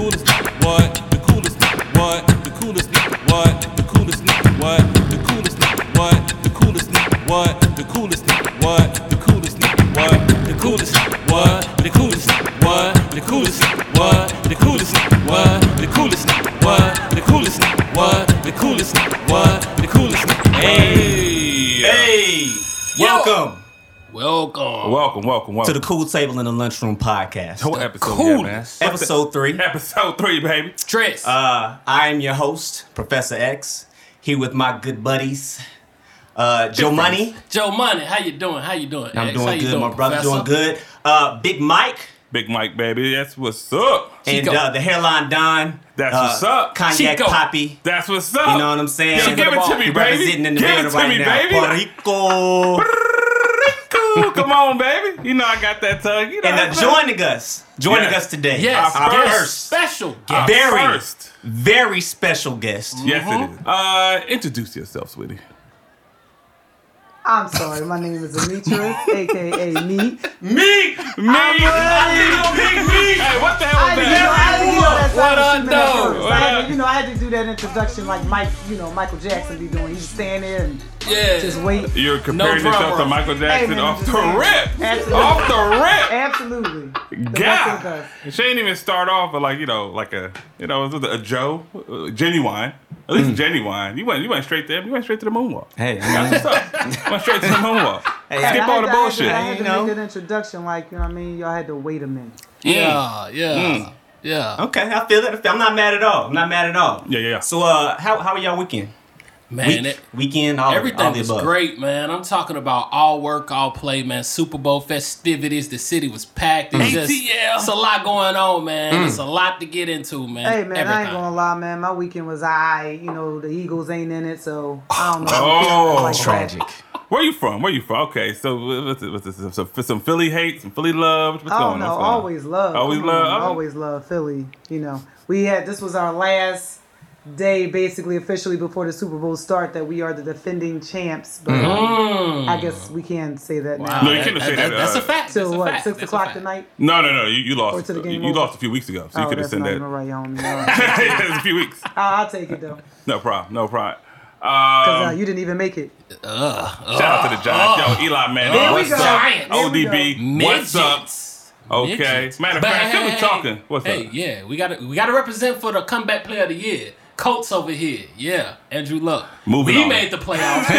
tudo. To the Cool Table in the Lunchroom podcast. What episode, coolest. yeah, man? Episode three. Episode three, baby. Tris. Uh, I am your host, Professor X, here with my good buddies, uh, Joe Money. Joe Money, how you doing? How you doing? I'm X? How doing you good. My brother Professor? doing good. Uh, Big Mike Big Mike, baby. That's what's up. and uh, the hairline Don. That's uh, what's up. Cognac Chico. Poppy. That's what's up. You know what I'm saying? Yo, give it to me, He baby. representing in the give building it to right me, now. baby. Puerto Rico. Cool. Come on, baby. You know I got that tongue. You know and that uh, joining us, joining Yes. us today, Yes, our Our first, special Our guest. very, first. very special guest. Yes, it is. Uh, introduce yourself, sweetie. I'm sorry, my name is Demetrius, aka Me. Me, me, I think me. Hey, what the hell I was had you know, I had that? to give What I sound know? What I had to, you know, I had to do that introduction like Mike, you know, Michael Jackson be doing. He's standing there and Yeah. just wait. You're comparing drum yourself to. Michael Jackson Hey, man, off the just saying. rip. Absolutely. Off the rip. Absolutely. The best of the God. best. She ain't even start off with like, you know, like a, you know, it was a Joe, uh, genuine. At least genuine. You went, you went straight there. You went straight to the moonwalk. Hey, That's what's up. went straight to the moonwalk. Hey, Skip I all the to- bullshit. I had to, You know? make that introduction like, you know what I mean? Y'all had to wait a minute. Yeah, yeah, Mm. yeah. Okay, I feel it. I'm not mad at all. I'm not mad at all. Yeah, yeah, yeah. So, uh, how how are y'all weekend? Man, Week, it, weekend, all, everything all was above. great, man. I'm talking about all work, all play, man. Super Bowl festivities. The city was packed. It's just, it's a lot going on, man. Mm. It's a lot to get into, man. Hey man, I ain't Everything. gonna lie, man. My weekend was I. You know, the Eagles ain't in it, so I don't know. Oh, Like. Tragic. Where you from? Where you from? Okay, so what's it, what's it, some, some Philly hate, some Philly love. What's Oh going no, on? What's going on? always love. Always love? on, Always love Philly. You know, we had this was our last day, basically officially before the Super Bowl start, that we are the defending champs. But Mm. I guess we can't say that Wow, now. No, you couldn't say that, That's uh, a fact. Till what? fact. Six That's o'clock tonight. No, no, no. You, you Or lost. to the game you over. lost a few weeks ago, so you oh, could have that's said not that. even right, homie. All right. it was a few weeks. I'll, I'll take it though, No problem. No problem. because uh, Um, you didn't even make it. shout out to the Giants. Yo, Eli Manning. There we what's go. up? Giants. There we ODB. What's up? Midgets. Okay. Midgets. Matter of fact, hey, still hey, talking. What's hey, up? yeah, we got to we got to represent for the comeback player of the year. Colts over here, yeah. Andrew Luck. Moving we on. made the playoffs. we're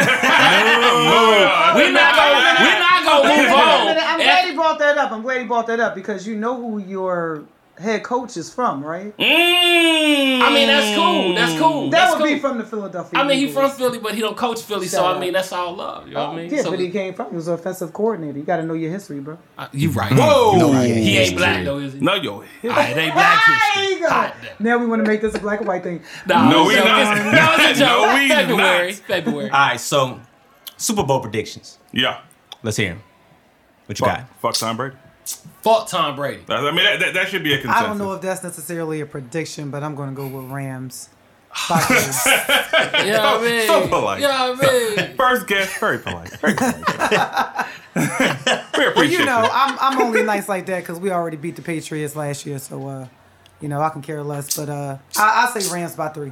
not gonna we're not gonna move on. I'm glad he brought that up. I'm glad he brought that up because you know who your head coach is from, right? Mm. I mean, that's cool. That's cool. That That's would be cool. from the Philadelphia. I mean, he from Philly, but he don't coach Philly, so Shut I mean, that's all love. You know what I mean? Yeah, so but he came from. He was an offensive coordinator. You got to know your history, bro. uh, you right. Whoa. No, He ain't history. black though, is he? No, yo. Alright, it ain't black There history. you go. Hot. Now we want to make this a black and white thing. Nah, No, we a not. No, it's a joke. No, we February. not. February. All right, so Super Bowl predictions. Yeah. Let's hear 'em. What you Fuck, got? fuck Tom Brady. Fuck Tom Brady. I mean, that, that, that should be a consensus. I don't know if that's necessarily a prediction, but I'm going to go with Rams. By three. You know what I mean? So polite. You know what I mean? First guest, very polite. Very polite. we well, appreciate you know. I'm I'm only nice like that because we already beat the Patriots last year, so uh, you know I can care less. But uh, I, I say Rams by three.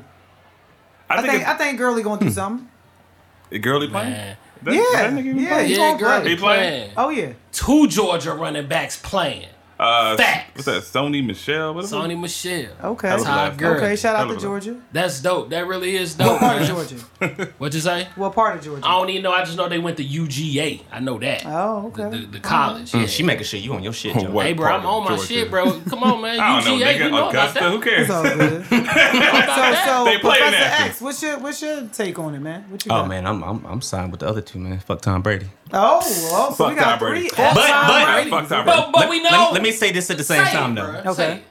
I I think, think I think Gurley gonna do something. it's, Gurley playing. Man. That, Yeah, that nigga even yeah, playing? He Yeah, gonna girl, He playing? playing. Oh yeah. Two Georgia running backs playing. Uh, Facts. What's that? Sony Michel. What is Sonny it? Michel. Okay. That was Ty. Okay. Shout out to Georgia. That's dope. That really is dope. What dope. part of. Georgia? What'd you say? What part of Georgia? I don't even know. I just know they went to UGA. I know that. Oh, okay. The, the, the college. Yeah. Mm, She making sure you on your shit, Joe. What Hey, bro, I'm on my Georgia? shit, bro. Come on, man. I don't know, UGA, nigga. we know about that. Who cares? It's all good. so, so They Professor X, what's your what's your take on it, man? What you Oh got? man, I'm I'm I'm signed with the other two, man. Fuck Tom Brady. Oh, well, so Fuck we got Tom Brady. three. Fuck But- Tom but- Brady. Fuck Tom Brady. But, but let, we let know. me, let me say this at the same Say it, time though. bruh. Okay. Say.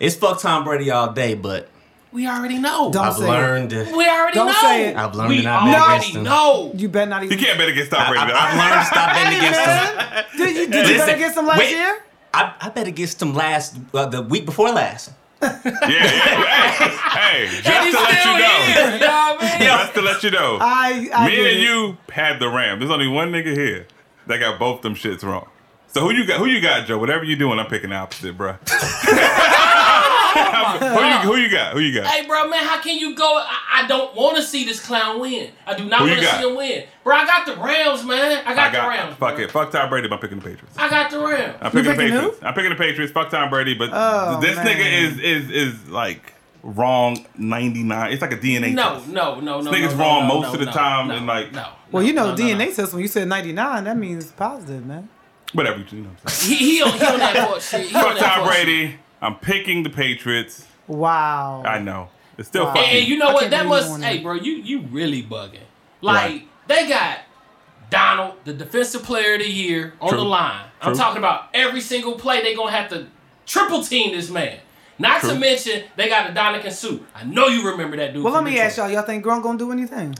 It's fuck Tom Brady all day, but We already know. Don't I've say it. learned. to- We already Don't know. say it. I've learned we to not bet already against him. know. You better not You can't bet against Tom Brady. I, Brady. have learned to stop betting against him. Did you, did you Listen, bet against him last wait. year? I, I bet against him last uh, the week before last. Yeah, yeah. Hey, hey, just And to let you know. You know I mean? Just to let you know. I, I Me and it. you had the Ram. There's only one nigga here that got both them shits wrong. So who you got? Who you got, Joe? Whatever you doing, I'm picking the opposite, bruh. Nah, Who you, who you got? Who you got? Hey, bro, man, how can you go? I, I don't want to see this clown win. I do not want to see him win. Bro, I got the Rams, man. I got, I got the Rams. fuck bro. it. Fuck Tom Brady. but I'm picking the Patriots. I got the Rams. I'm picking the picking Patriots. I'm picking the Patriots. Fuck Tom Brady, but Oh, this man. nigga is is is like wrong 99. It's like a DNA No, test. no, no, no. This nigga's no, wrong no, most no, of the no, time no, and, like- no. Well, you know, no, no, DNA no. test when you said 99, that means positive, man. Whatever you know. What I'm saying. He, he on, he on that bullshit. Fuck Tom bullshit. Brady. I'm picking the Patriots. Wow. I know. It's still Wow. fucking. And, and you know what? That believe you must. won Hey, bro, you you really bugging. Like Right. they got Donald, the defensive player of the year, on True. the line. I'm talking about every single play they gonna have to triple team this man. Not to mention they got a Ndamukong Suh. I know you remember that dude. Well, let me ask y'all, y'all think Gronk gonna do anything?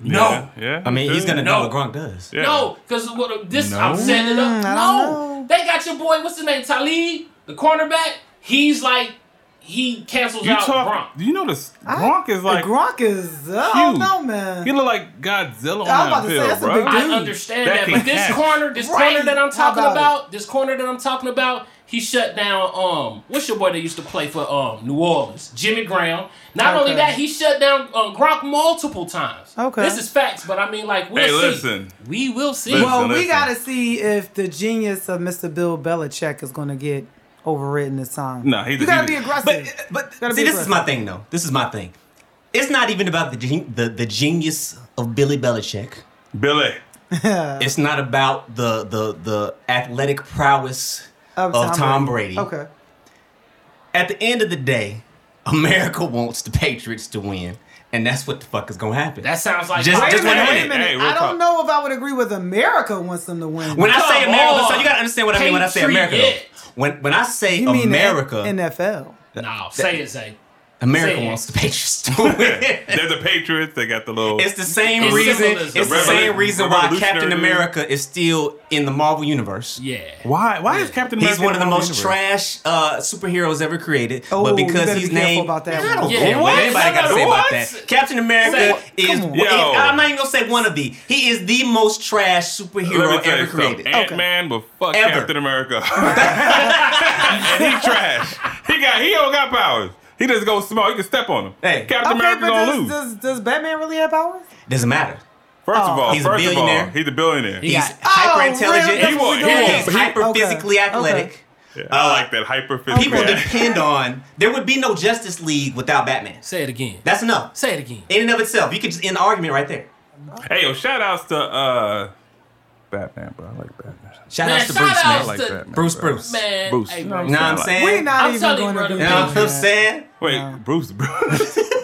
No. Yeah. yeah I mean, he's gonna No. do what Gronk does. Yeah. No, because what this No? I'm setting it up. Mm, no, know. they got your boy. What's his name? Talib, the cornerback. He's like he cancels You out talk. Gronk. Do you know this? Gronk is like. Gronk is, I huge. don't know, man. He look like Godzilla on I'm about that to say, field, that's a bro. big I understand That that, but this catch. corner, this Right. corner that I'm talking about about, this corner that I'm talking about, he shut down. Um, what's your boy that used to play for um New Orleans, Jimmy Graham. Not only that, he shut down um, Gronk multiple times. Okay. this is facts, but I mean, like, we'll Hey, see. listen. we will see. Listen. well, we gotta see if the genius of Mr. Bill Belichick is gonna get overridden this time. No, he's- you gotta he's- be aggressive. But but see, be this is my thing though. This is my thing. It's not even about the gen- the, the genius of Billy Belichick. Billy. It's not about the the the athletic prowess of, Tom, Brady. Okay. At the end of the day, America wants the Patriots to win, and that's what the fuck is gonna happen. that sounds like Just- Wait just a minute, wait a minute. minute. Hey, I don't talk. know if I would agree with America wants them to win. when I say America, so you gotta understand what I mean when I say America. Though. Patriot. When when I say you mean the America, NFL. No, say it, say. America Say it. wants the Patriots to win. They're the Patriots. They got the little. It's the same It's reason. symbolism. It's the Revolu- same reason why Captain. America is still in the Marvel universe. Yeah. why? Why is Captain America? He's one of the in most Universe? trash uh, superheroes ever created. Oh, but you because better he's be named, about that I don't Yeah, care what what? anybody got to say about that. Captain America Say- is. Come on. I'm not even gonna say one of the. He is the most trash Let superhero me ever you something. created. Ant Man will fuck Ever. Captain America. and he's trash. He got. He don't got powers. He just goes small. You can step on him. Hey. Captain Okay, America gonna does, lose. does, does Batman really have powers? Doesn't matter. First of Oh. all, He's a first of all, billionaire. he's a billionaire. He He's got- hyper Oh, intelligent. really? That's what we're. He's Okay. hyper physically Okay. athletic. Yeah, I like that hyper physical. People physical. depend on. There would be no Justice League without Batman. Say it again. That's enough. Say it again. In and of itself, you could just end the argument right there. Hey, yo, shout outs to uh, Batman, bro. I like Batman. Shout Man, out to shout Bruce, outs I like to- Batman. Bruce, bro. Bruce. Man, Bruce. hey, You know Know what I'm saying? We're not I'm even going to brother. do You know what I'm saying? Wait, No. Bruce,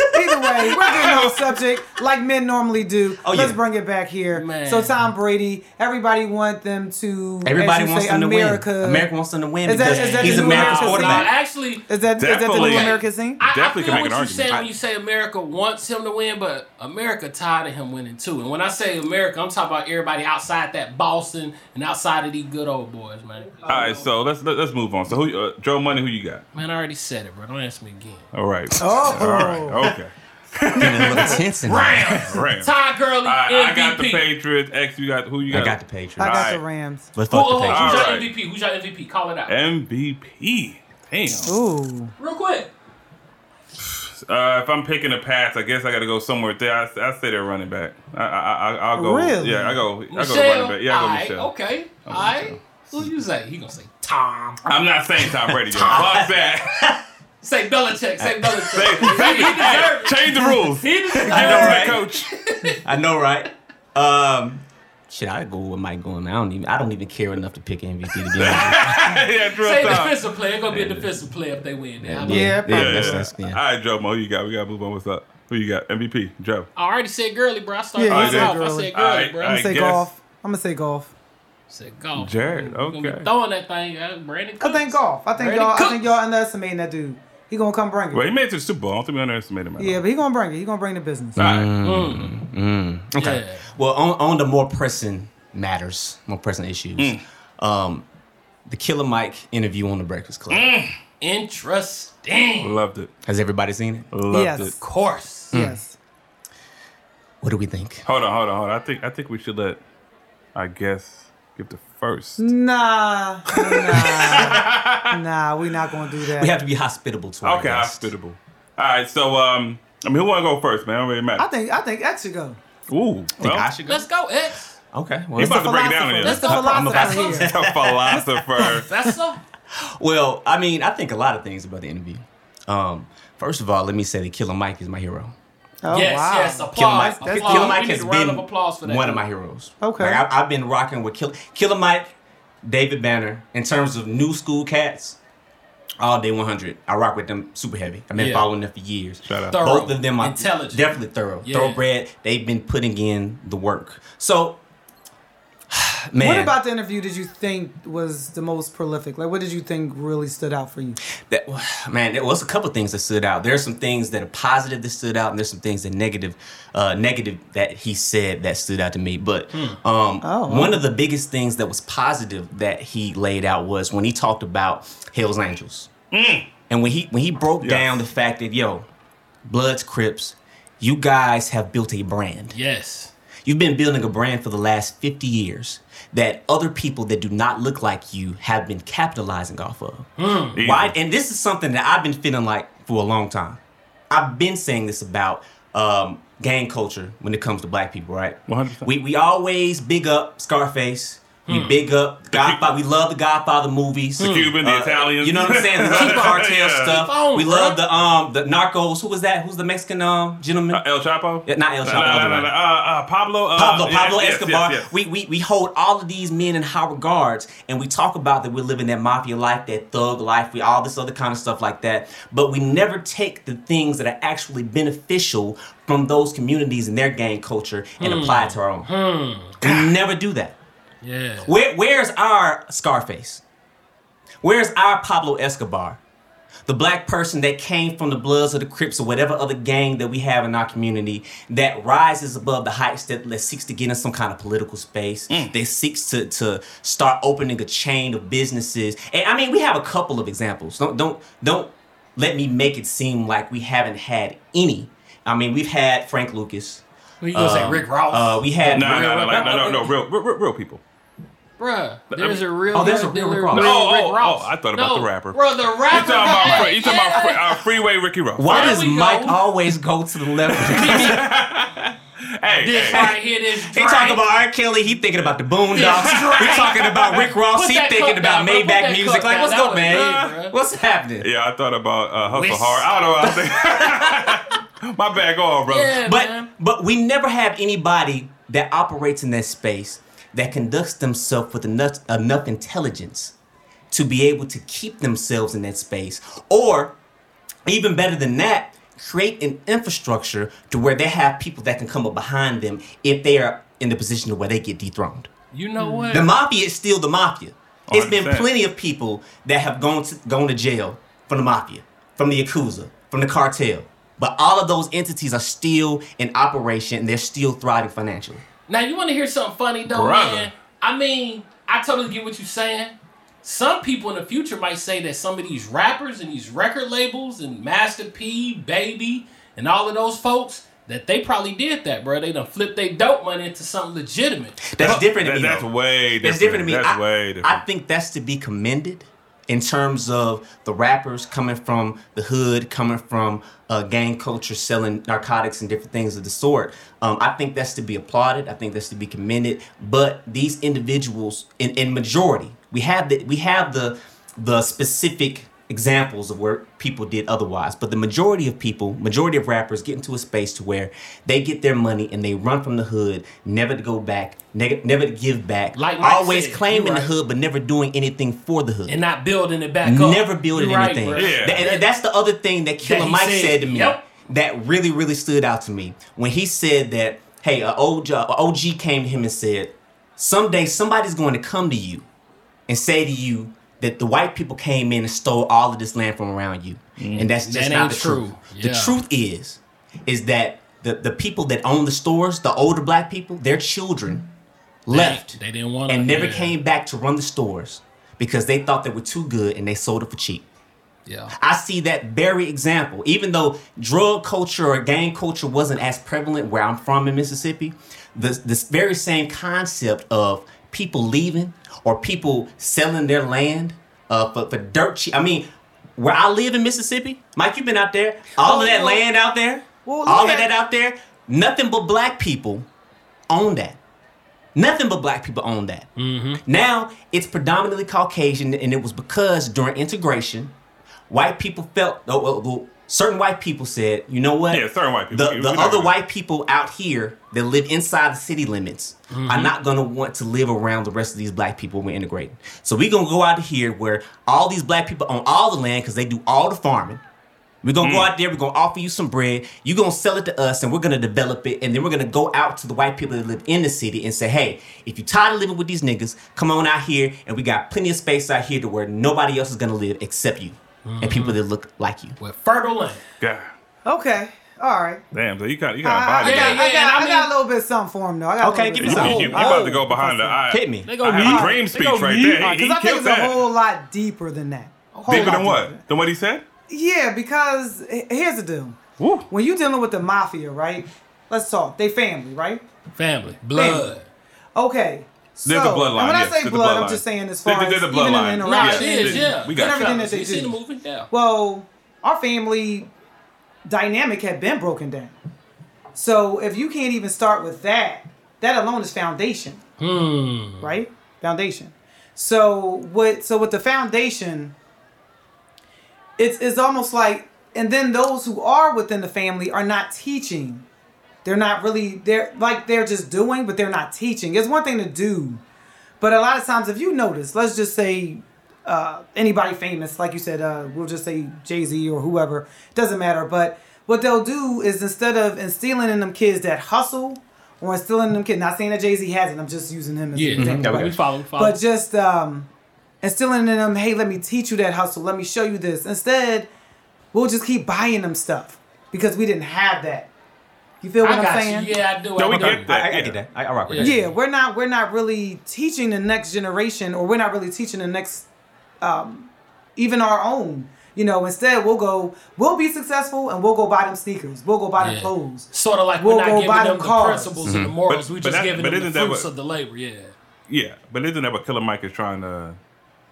bro. Either way, we're getting off subject like men normally do. Oh, Let's yeah. bring it back here. Man. So Tom Brady, everybody want them to. Everybody wants say, them America, to win. America wants them to win Is that- because is that he's the new America's America Nah, quarterback. nah, actually, Is that is that the Definitely. new America scene? I, Definitely I can feel make what an you're argument. saying when you say America wants him to win, but America tired of him winning too. And when I say America, I'm talking about everybody outside that Boston and outside of these good old boys, man. All right, so let's let, let's move on. So who, uh, Joe Money, who you got? Man, I already said it, bro. Don't ask me again. All right. Oh. All right. Okay. Getting a little tense in. Rams. Rams. Ty Gurley, I, MVP. I got the Patriots. X, you got who you got? I got the Patriots. I got Alright. the Rams. Let's fuck who, the who's Patriots. your MVP? Who's your MVP? Call it out. MVP. Damn. Ooh. Real quick. Uh, if I'm picking a pass, I guess I got to go somewhere there. I, I say they're running back. I, I, I, I'll go. Really? Yeah, I go. I go Michel. running back. Yeah, I go Aight, Michel. Okay. All right. Who you say? He gonna say Tom. I'm not saying Tom Brady. Yet. Fuck that. Say Belichick. Say Belichick. Say, he deserved it. change the rules. He deserved I know, right? coach. I know, right? Um, shit, I go with Mike going. I don't even. I don't even care enough to pick MVP to be honest. yeah, drill Say time. defensive player. It's gonna be a defensive player if they win. Then. How Yeah, that? Yeah, that's- yeah. that's- yeah. All right, Joe Mo, who you got? We got to move on. What's up? Who you got? MVP, Joe. I already said Gurley, bro. I started Yeah, yeah, you said off. I Gurley. said Gurley, Alright, bro. alright. I'm gonna say guess. Goff. I'm gonna say Goff. said Goff. Jared, We're gonna be okay. throwing that thing. Brandon I Cooks. think Goff. I think Brandon y'all. I Cooks. think y'all underestimating that dude. He gonna come bring it. Well, he made it to the Super Bowl. I don't think we underestimated him. at Yeah, all. but he gonna bring it. He gonna bring the business. All right. Mm. mm. mm. Okay. Yeah. Well, on, on the more pressing matters, more pressing issues. Mm. Um, the Killer Mike interview on the Breakfast Club. Interesting. Loved it. Has everybody seen it? Loved Yes. it. Of course. Yes. What do we think? Hold on, hold on, hold on. I think I think we should let, I guess, Give the first. Nah, nah, nah. We not gonna do that. We have to be hospitable to our Okay, guests. hospitable. All right, so um, I mean, who want to go first, man? I don't really matter. I think I think X should go. Ooh, Think well, I should go? Let's go, X. Okay. Well, you about to break it down philosopher. in That's here. the I'm a philosopher philosopher. here. A philosopher. Professor. well, I mean, I think a lot of things about the interview. Um, first of all, let me say that Killer Mike is my hero. Oh yes, wow. yes. Killer Applause. Mike, applause. Killer Mike has a round been of applause for that. one of my heroes. Okay. Like, I, I've been rocking with Killer, Killer Mike, David Banner. In terms of new school cats, all day 100. I rock with them super heavy. I've been Yeah. following them for years. Shout out. Thorough. Both of them are Intelligent. definitely thorough, Yeah. thoroughbred. They've been putting in the work. So, man, What about the interview did you think was the most prolific? Like, what did you think really stood out for you? that man there was a couple things that stood out. There's some things that are positive that stood out and there's some things that negative uh negative that he said that stood out to me. But um Oh, one of the biggest things that was positive that he laid out was when he talked about hell's angels. And when he when he broke Yes. down the fact that yo bloods crips you guys have built a brand. Yes. You've been building a brand for the last 50 years that other people that do not look like you have been capitalizing off of. Easy. Why? And this is something that I've been feeling like for a long time. I've been saying this about um, gang culture when it comes to black people, right? 100%. We, we always big up Scarface. We Hmm. big up Godfather. We love the Godfather movies. The Cuban, the Italians. You know what I'm saying? We love the cartel Yeah. stuff. On, we love the um the Narcos. Who was that? Who's the Mexican um gentleman? Uh, El Chapo? Yeah, not El Chapo, nah, other nah, one. uh, uh, Pablo. Uh, Pablo, Pablo yes, Escobar. yes, yes. We, we we hold all of these men in high regards, and we talk about that we're living that mafia life, that thug life, we all this other kind of stuff like that. But we never take the things that are actually beneficial from those communities and their gang culture and apply it to our own. We never do that. Yeah. Where where's our Scarface? Where's our Pablo Escobar? The black person that came from the Bloods or the Crips or whatever other gang that we have in our community that rises above the heights that, that seeks to get in some kind of political space, that seeks to, to start opening a chain of businesses. And I mean, we have a couple of examples. Don't don't don't let me make it seem like we haven't had any. I mean, we've had Frank Lucas. Who you gonna say Um, Rick Ross? Uh, we had No, no, no, Real- like, no, no, no, real, real, real, real people. Bruh, there's a real. Oh, there's a real dealer, Rick Ross. real Oh, Rick oh, Ross. oh, I thought about No, the rapper. Bro, the rapper. You talking about, Hey, free, you talking about free, yeah. uh, Freeway Ricky Ross? Why There does Mike go. always go to the left? Hey, This hey, right here, this He talking about R. Kelly. He thinking about the Boondocks. Yeah. We talking about Rick Ross. Put He thinking cup about down, bro. Maybach music. Like, what's That up, was man? big, bruh. What's happening? yeah, I thought about uh, Hustle Whis- Hard. I don't know. I think. My bad, go on, brother. Yeah, But man. but we never have anybody that operates in that space that conducts themselves with enough enough intelligence to be able to keep themselves in that space, or even better than that, create an infrastructure to where they have people that can come up behind them if they are in the position of where they get dethroned. You know hmm. what? The mafia is still the mafia. It's been plenty of people that have gone to gone to jail from the mafia, from the yakuza, from the cartel. But all of those entities are still in operation and they're still thriving financially. Now you want to hear something funny though, Brother. man? I mean, I totally get what you're saying. Some people in the future might say that some of these rappers and these record labels and Master P, Baby, and all of those folks that they probably did that, bro. They done flipped their dope money into something legitimate. That's different to That- me. that's though. way different. It's different to me. That's I, way different. I think that's to be commended in terms of the rappers coming from the hood, coming from uh, gang culture, selling narcotics and different things of the sort. Um, I think that's to be applauded. I think that's to be commended. But these individuals, in, in majority, we have the we have the the specific examples of where people did otherwise but the majority of people majority of rappers get into a space to where they get their money and they run from the hood never to go back neg- never to give back Like Mike always said, claiming you the hood but never doing anything for the hood And not building it back up. never building right, anything bro. Yeah. Th- and that's the other thing that killer he mike said, said, to me yep. that really really stood out to me when he said that hey a OG, a OG came to him and said someday somebody's going to come to you and say to you that the white people came in and stole all of this land from around you. And mm. that's just That not the truth. true. The truth is, is that the, the people that own the stores, the older black people, their children left they didn't wanna- and never yeah. came back to run the stores because they thought they were too good and they sold it for cheap. Yeah. I see that very example. Even though drug culture or gang culture wasn't as prevalent where I'm from in Mississippi, this this very same concept of people leaving or people selling their land uh, for, for dirt cheap. I mean, where I live in Mississippi, Mike, you've been out there. All of that Oh, well- land out there, Well, all of that out there, nothing but black people own that. Nothing but black people own that. Now it's predominantly Caucasian, and it was because during integration, white people felt oh, well, well, certain white people said, you know what? Yeah, certain white people. The, We- the we know other that. white people out here that live inside the city limits are not gonna want to live around the rest of these black people when we're integrating. So we're gonna go out here where all these black people own all the land because they do all the farming. We're gonna Mm. go out there, we're gonna offer you some bread, you're gonna sell it to us, and we're gonna develop it, and then we're gonna go out to the white people that live in the city and say, hey, if you're tired of living with these niggas, come on out here, and we got plenty of space out here to where nobody else is gonna live except you. And people that look like you. With fertile land. God Okay. All right. damn, so you got you got a I, body. I got, Yeah, I, yeah, got, and I I got a little bit of something for him though. I got Okay, a give me bit You, some. you, you about to go behind the eye. Hit me. They go I me. a dream They speech go right me. there. He, Because I think it's that. a whole lot deeper than that. A Deeper than what? deeper. Than what he said? Yeah, because here's the deal. Woo. When you're dealing with the mafia, right? Let's talk. They family, right? Family. Blood. Okay. So, There's a bloodline, And when I yes, say there's blood, I'm just saying as There- far there's as even in bloodline. the Nah, interaction. it is, yeah. We got everything shots. that they You seen the do. movie? Yeah. Well, our family dynamic had been broken down. So if you can't even start with that, that alone is foundation. Hmm. Right? Foundation. So what so with the foundation, it's it's almost like and then those who are within the family are not teaching. They're not really they're like they're just doing, but they're not teaching. It's one thing to do. But a lot of times if you notice, let's just say uh, anybody famous, like you said, uh, we'll just say Jay Z or whoever, doesn't matter. But what they'll do is instead of instilling in them kids that hustle or instilling in them kids, not saying that Jay Z hasn't, I'm just using him as Yeah. an example. We right? follow. Follow. But just um, instilling in them, hey, let me teach you that hustle. Let me show you this. Instead, we'll just keep buying them stuff because we didn't have that. You feel what I am saying? you. Yeah, I do. No, I we get that. I, I yeah. get that. I, I rock with Yeah. that. yeah we're not we're not really teaching the next generation or we're not really teaching the next um even our own you know instead we'll go we'll be successful and we'll go buy them sneakers we'll go buy them Yeah. clothes Sort of like We'll we're go not buy giving them them the cars. principles and the morals. But- we just that- giving but them the isn't that fruits what- of the labor. Yeah. Yeah, but isn't that what Killer Mike is trying to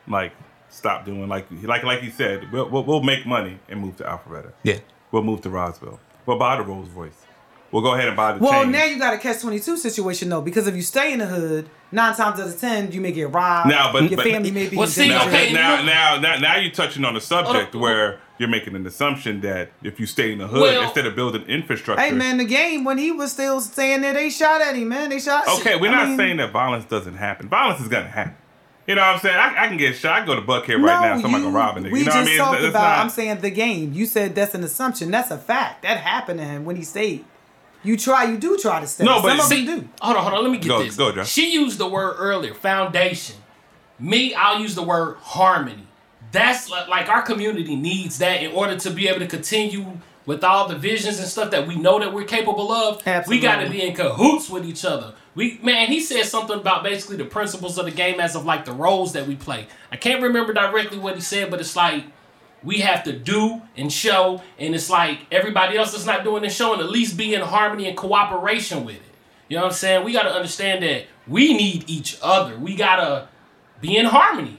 like stop doing? Like like like he said, we'll, we'll, we'll make money and move to Alpharetta. Yeah. We'll move to Roswell. We'll buy the Rolls Royce. We'll go ahead and buy the well chain. now you got a catch 22 situation though because if you stay in the hood nine times out of ten you may get robbed Now, but- your but- family may be Well, in see, now, danger. okay, now, now, now, now you're touching on a subject Hold on. where you're making an assumption that if you stay in the hood Well- instead of building infrastructure. hey man the game when he was still staying there they shot at him man they shot Okay, we're I not mean, saying that violence doesn't happen. Violence is gonna happen. You know what I'm saying? I, I can get shot. I can go to Buckhead right now. Somebody you- gonna rob a nigga. We you know just what I mean? talked It's- it's about. not- I'm saying the game. You said that's an assumption. That's a fact. That happened to him when he stayed. You try. You do try to stay. No, but some of see- them do. Hold on, hold on. Let me get Go- this. go, John. She used the word earlier, foundation. Me, I'll use the word harmony. That's like our community needs that in order to be able to continue with all the visions and stuff that we know that we're capable of. Absolutely. We got to be in cahoots with each other. We man, he said something about basically the principles of the game as of like the roles that we play. I can't remember directly what he said, but it's like we have to do and show, and it's like everybody else that's not doing and showing, at least be in harmony and cooperation with it. You know what I'm saying? We got to understand that we need each other. We got to be in harmony.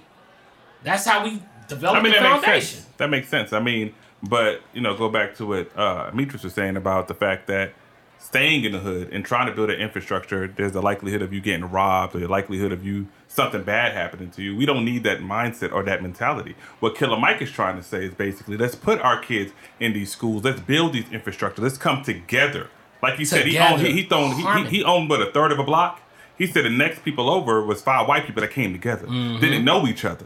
That's how we develop I mean, the that makes foundation. sense. That makes sense. I mean, but you know, go back to what uh, Mitris was saying about the fact that staying in the hood and trying to build an infrastructure, there's a likelihood of you getting robbed or the likelihood of you something bad happening to you. We don't need that mindset or that mentality. What Killer Mike is trying to say is basically, let's put our kids in these schools. Let's build these infrastructure. Let's come together. Like you said, he owned he, he, owned, he, he, he owned but a third of a block. He said the next people over was five white people that came together, mm-hmm. didn't know each other.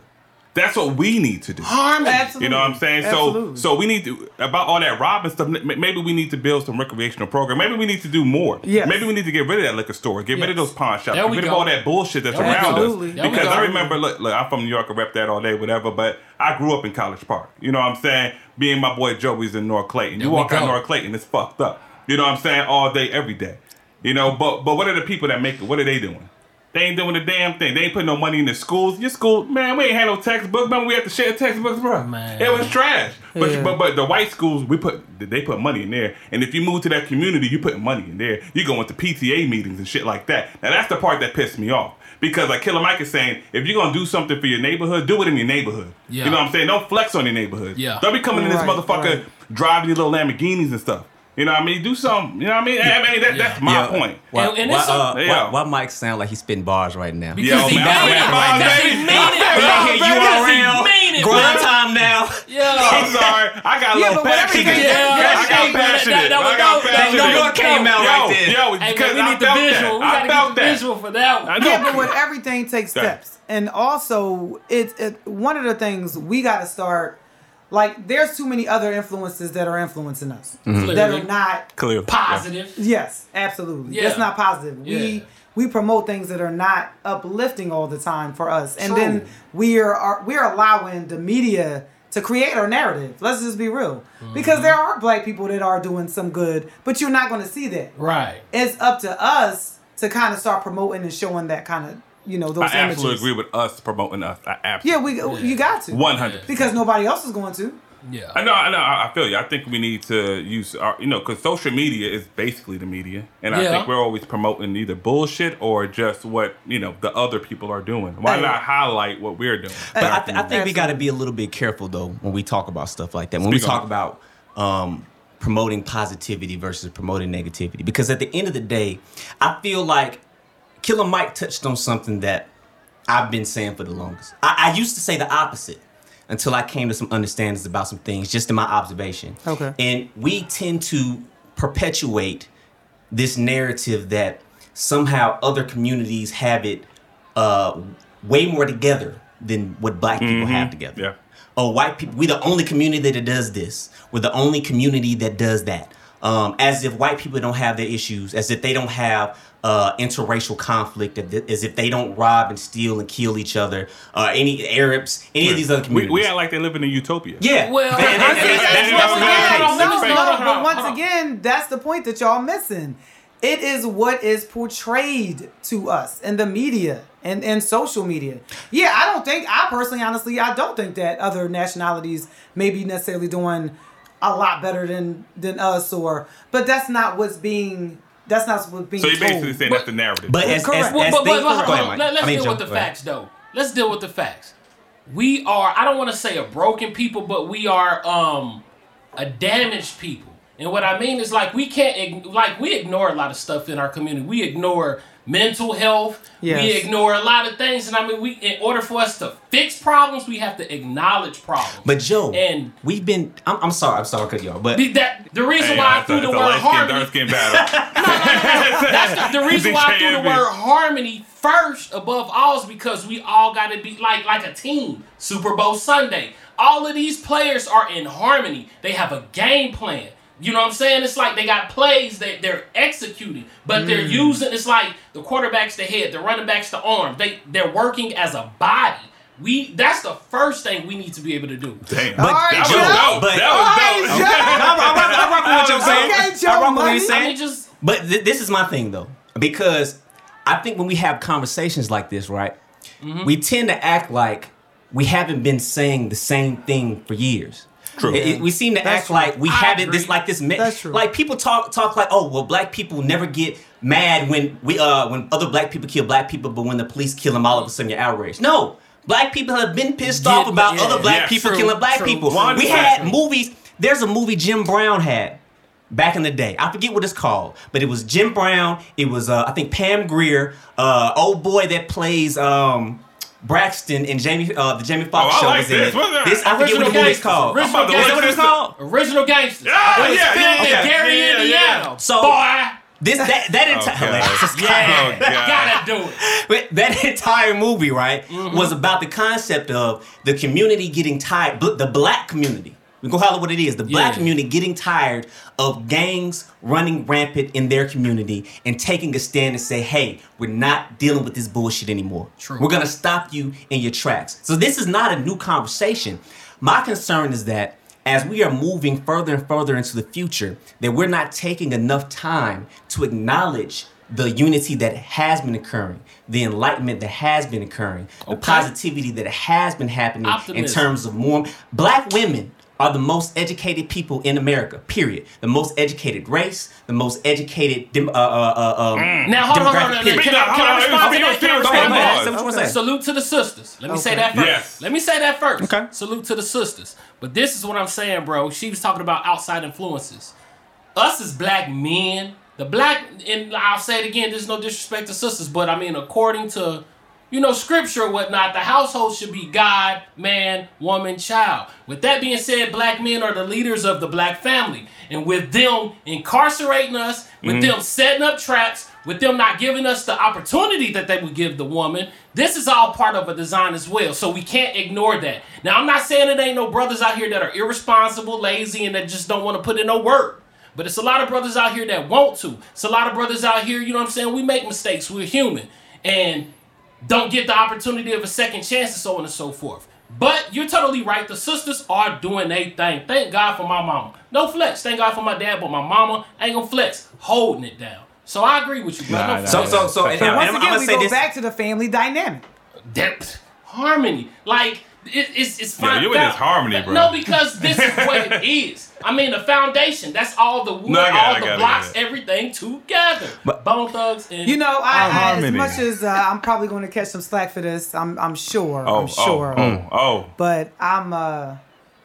That's what we need to do. Harmony. Absolutely. You know what I'm saying? Absolutely. So so we need to about all that robbing stuff. Maybe we need to build some recreational program. Maybe we need to do more. Yeah. Maybe we need to get rid of that liquor store. Get rid of those pawn shops. There Get we rid of all that bullshit that's There around go. us. Absolutely. There Because. I remember, look, look, I'm from New York. I rep that all day, whatever. But I grew up in College Park. You know what I'm saying? Being my boy Joey's in North Clayton. There you we walk out. North Clayton, it's fucked up. You know what I'm saying? All day, every day. You know, but but what are the people that make it? What are they doing? They ain't doing a damn thing. They ain't putting no money in the schools. Your school, man, we ain't had no textbooks. Remember, we had to share textbooks, bro. Man. It was trash. But, Yeah. but but the white schools, we put they put money in there. And if you move to that community, you put money in there. You go into PTA meetings and shit like that. Now that's the part that pissed me off. Because like Killer Mike is saying, if you're gonna do something for your neighborhood, do it in your neighborhood. Yeah. You know what I'm saying? Don't flex on your neighborhood. Yeah. Don't be coming in this Right, motherfucker right. driving these little Lamborghinis and stuff. You know what I mean? Do something. You know what I mean? I mean that, that's my Yeah. point. Why, And- and why, it's uh, Yeah. why, why Mike sound like he's spitting bars right now? Because Yo, he man, mean I'm it. rapping right Because now. he mean it. Yeah, bro. you Because he around. Grind time now. Yeah. I'm sorry. I got a little but passionate. get- Yeah, I got passionate. that- that was I got dope. Passionate. was New York came out yo, right there. Yo, because we I need the felt visual. that. We I gotta felt get the that. visual for that one. Yeah, but with everything takes steps, and also it, it one of the things we got to start. Like, there's too many other influences that are influencing us that are not Clearly. Positive. Yes, absolutely. Yeah. It's not positive. Yeah. We we promote things that are not uplifting all the time for us, and True. then we are, are we are allowing the media to create our narrative. Let's just be real, Mm-hmm. because there are black people that are doing some good, but you're not going to see that. Right. It's up to us to kind of start promoting and showing that kind of you know those I absolutely agree with us promoting us. I Yeah, absolutely. we you got to 100%. because nobody else is going to. Yeah. I know, I know, I I feel you. I think we need to use our, you know, because social media is basically the media, and I Yeah. think we're always promoting either bullshit or just what you know the other people are doing. Why Hey. not highlight what we're doing? But I, th- I think we got to be a little bit careful though when we talk about stuff like that. When Speak we talk on about um, promoting positivity versus promoting negativity, because at the end of the day, I feel like Killer Mike touched on something that I've been saying for the longest. I, I used to say the opposite until I came to some understandings about some things, just in my observation. Okay. And we tend to perpetuate this narrative that somehow other communities have it uh, way more together than what black people have together. Mm-hmm. Yeah. Oh, white people, we're the only community that does this. We're the only community that does that. Um, as if white people don't have their issues, as if they don't have uh, interracial conflict, as if they don't rob and steal and kill each other, uh, any Arabs, any of these other We, communities. we act like they live in a utopia. yeah. Well, And- and- I and- that's and- what's and- going and- on. and- Let me no, no, hold on, hold but once again, that's the point that y'all missing. It is what is portrayed to us in the media and, and social media. Yeah, I don't think I personally, honestly, I don't think that other nationalities may be necessarily doing a lot better than than us, or but that's not what's being that's not what's being So you're basically told. saying that's the narrative. But as, Correct. as, Well, as but, they, but, but, go hold on. Let, us I mean, deal Joe, with the go ahead. facts, though. Let's deal with the facts. We are. I don't want to say a broken people, but we are um a damaged people. And what I mean is like we can't like we ignore a lot of stuff in our community. We ignore mental health. We ignore a lot of things. And I mean, we in order for us to fix problems, we have to acknowledge problems. But Joe, And- we've been. I'm, I'm sorry. I'm sorry, cause y'all. But the, that the reason Hey, why I it's a- threw the it's a word light-skinned, harmony dark-skinned battle. That's the, the reason why I threw the word harmony first above all is because we all got to be like like a team. Super Bowl Sunday. All of these players are in harmony. They have a game plan. You know what I'm saying? It's like they got plays that they're executing, but they're using. It's like the quarterback's the head, the running back's the arm. They they're working as a body. We that's the first thing we need to be able to do. Damn. But- that was Joe, dope. but- that All was right, dope. Joe. I'm, rocking with what you're saying. Okay, Joe I'm rocking with what you're saying. I mean, just But th- this is my thing though, because I think when we have conversations like this, right, Mm-hmm. we tend to act like we haven't been saying the same thing for years. True. It- it- we seem to That's act true. like we I haven't agree. this like this. Me- That's true. Like people talk talk like, oh well, black people never get mad when we uh when other black people kill black people, but when the police kill them, all of a sudden you're outraged. No, black people have been pissed Yeah, off about yeah, other black yeah, people true, killing black true, people. true, we true. had movies. There's a movie Jim Brown had back in the day. I forget what it's called, but it was Jim Brown. It was uh, I think Pam Grier, uh, old boy that plays um, Braxton and Jamie, uh, the Jamie Foxx Oh, show like was in this. it. This I forget what the movie's called. Original I'm about Is that what Gangsters. it's called? Original Gangsters. Yeah, it was yeah, filmed yeah, in yeah, Gary, yeah, yeah. So- boy, This that that entire God. yeah, Oh, gotta do it. But that entire movie, right, Mm-hmm. was about the concept of the community getting tired, bl- the black community. We go holler what it is. The black Yeah. community getting tired of gangs running rampant in their community and taking a stand and say, hey, we're not dealing with this bullshit anymore. True. We're gonna stop you in your tracks. So this is not a new conversation. My concern is that as we are moving further and further into the future, that we're not taking enough time to acknowledge the unity that has been occurring, the enlightenment that has been occurring, the positivity that has been happening in terms of more black women are the most educated people in America. Period. The most educated race, the most educated. dem- Uh, uh, uh, um, Now hold on, hold on, hold on. demographic Can period. I, can I respond to Speak that? up, Can I speak up, respond to speak that? up. Say what you wanna say. Salute to the sisters. Let me say that first. Yes. Let me say that first. Okay. Salute to the sisters. But this is what I'm saying, bro. She was talking about outside influences. Us as black men, the black, and I'll say it again, there's no disrespect to sisters, but I mean, according to, you know, scripture or whatnot, the household should be God, man, woman, child. With that being said, black men are the leaders of the black family. And with them incarcerating us, with mm-hmm. them setting up traps, with them not giving us the opportunity that they would give the woman, this is all part of a design as well. So we can't ignore that. Now, I'm not saying it ain't no brothers out here that are irresponsible, lazy, and that just don't want to put in no work. But it's a lot of brothers out here that want to. It's a lot of brothers out here, you know what I'm saying? We make mistakes. We're human. And don't get the opportunity of a second chance and so on and so forth. But you're totally right. The sisters are doing their thing. Thank God for my mama. No flex. Thank God for my dad, but my mama ain't gonna flex. Holding it down. So I agree with you, bro. Nah, No nah, So, so, so, and, and Once I'm, again, I'm we say go this. back to the family dynamic. depth, harmony. Like it, it's it's fine. you in this harmony, bro. No, because this is what it is. I mean, the foundation. That's all the wood, No, I got it, all the got it, blocks, everything together. But- Bone thugs and You know, I, I as much as uh, I'm probably going to catch some slack for this, I'm I'm sure. Oh, I'm sure. oh, oh, oh. But I'm uh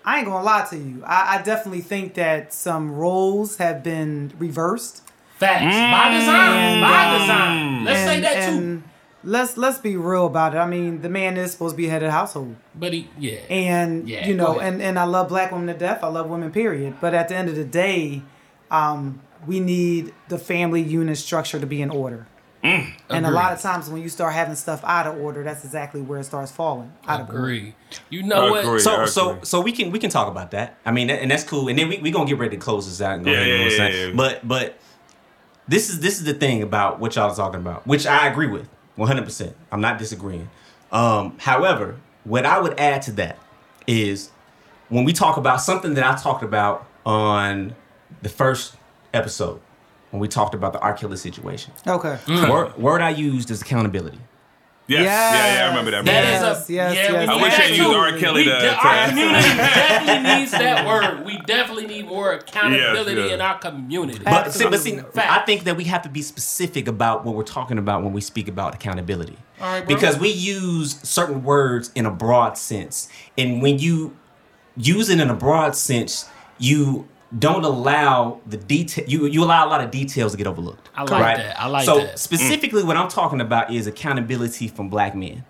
I ain't gonna lie to you. I, I definitely think that some roles have been reversed. facts by design. Mm. By design. Let's say that too. And Let's let's be real about it. I mean, the man is supposed to be head of the household. But he, yeah. And Yeah, you know, and, and I love black women to death. I love women, period. But at the end of the day, um, we need the family unit structure to be in order. and a lot of times when you start having stuff out of order, that's exactly where it starts falling out of order. agree. You know Agree. what? So so so we can we can talk about that. I mean, and that's cool. And then we we gonna get ready to close this out. And go Yeah, ahead, you know yeah, what yeah, yeah. But but this is this is the thing about what y'all are talking about, which I agree with 100. percent I'm not disagreeing. Um, however, what I would add to that is when we talk about something that I talked about on the first episode when we talked about the R. Kelly situation. Okay. Mm. Word, word I used is accountability. Yes. Yeah, yeah, I remember that. That man. is Yes, a yes, yeah. yes. I wish that they used. R. Kelly We to- de- to- our community definitely needs that word. We definitely need more accountability Yes, yes. in our community. But see, but see, Absolutely. I think that we have to be specific about what we're talking about when we speak about accountability. All right, bro. because we use certain words in a broad sense. And when you use it in a broad sense, you don't allow the detail you you allow a lot of details to get overlooked. I like that. I like so that. So specifically what I'm talking about is accountability from black men.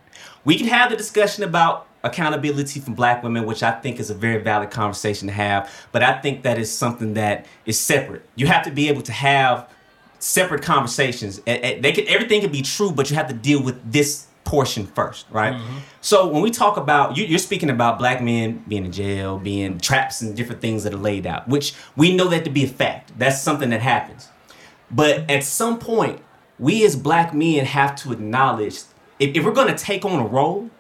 We can have the discussion about accountability from black women, which I think is a very valid conversation to have, but I think that is something that is separate. You have to be able to have separate conversations. They can everything can be true, but you have to deal with this portion first, right? Mm-hmm. So when we talk about you, you're speaking about black men being in jail, being traps, and different things that are laid out, which we know that to be a fact. That's something that happens. But at some point, we as black men have to acknowledge if, if we're going to take on a role,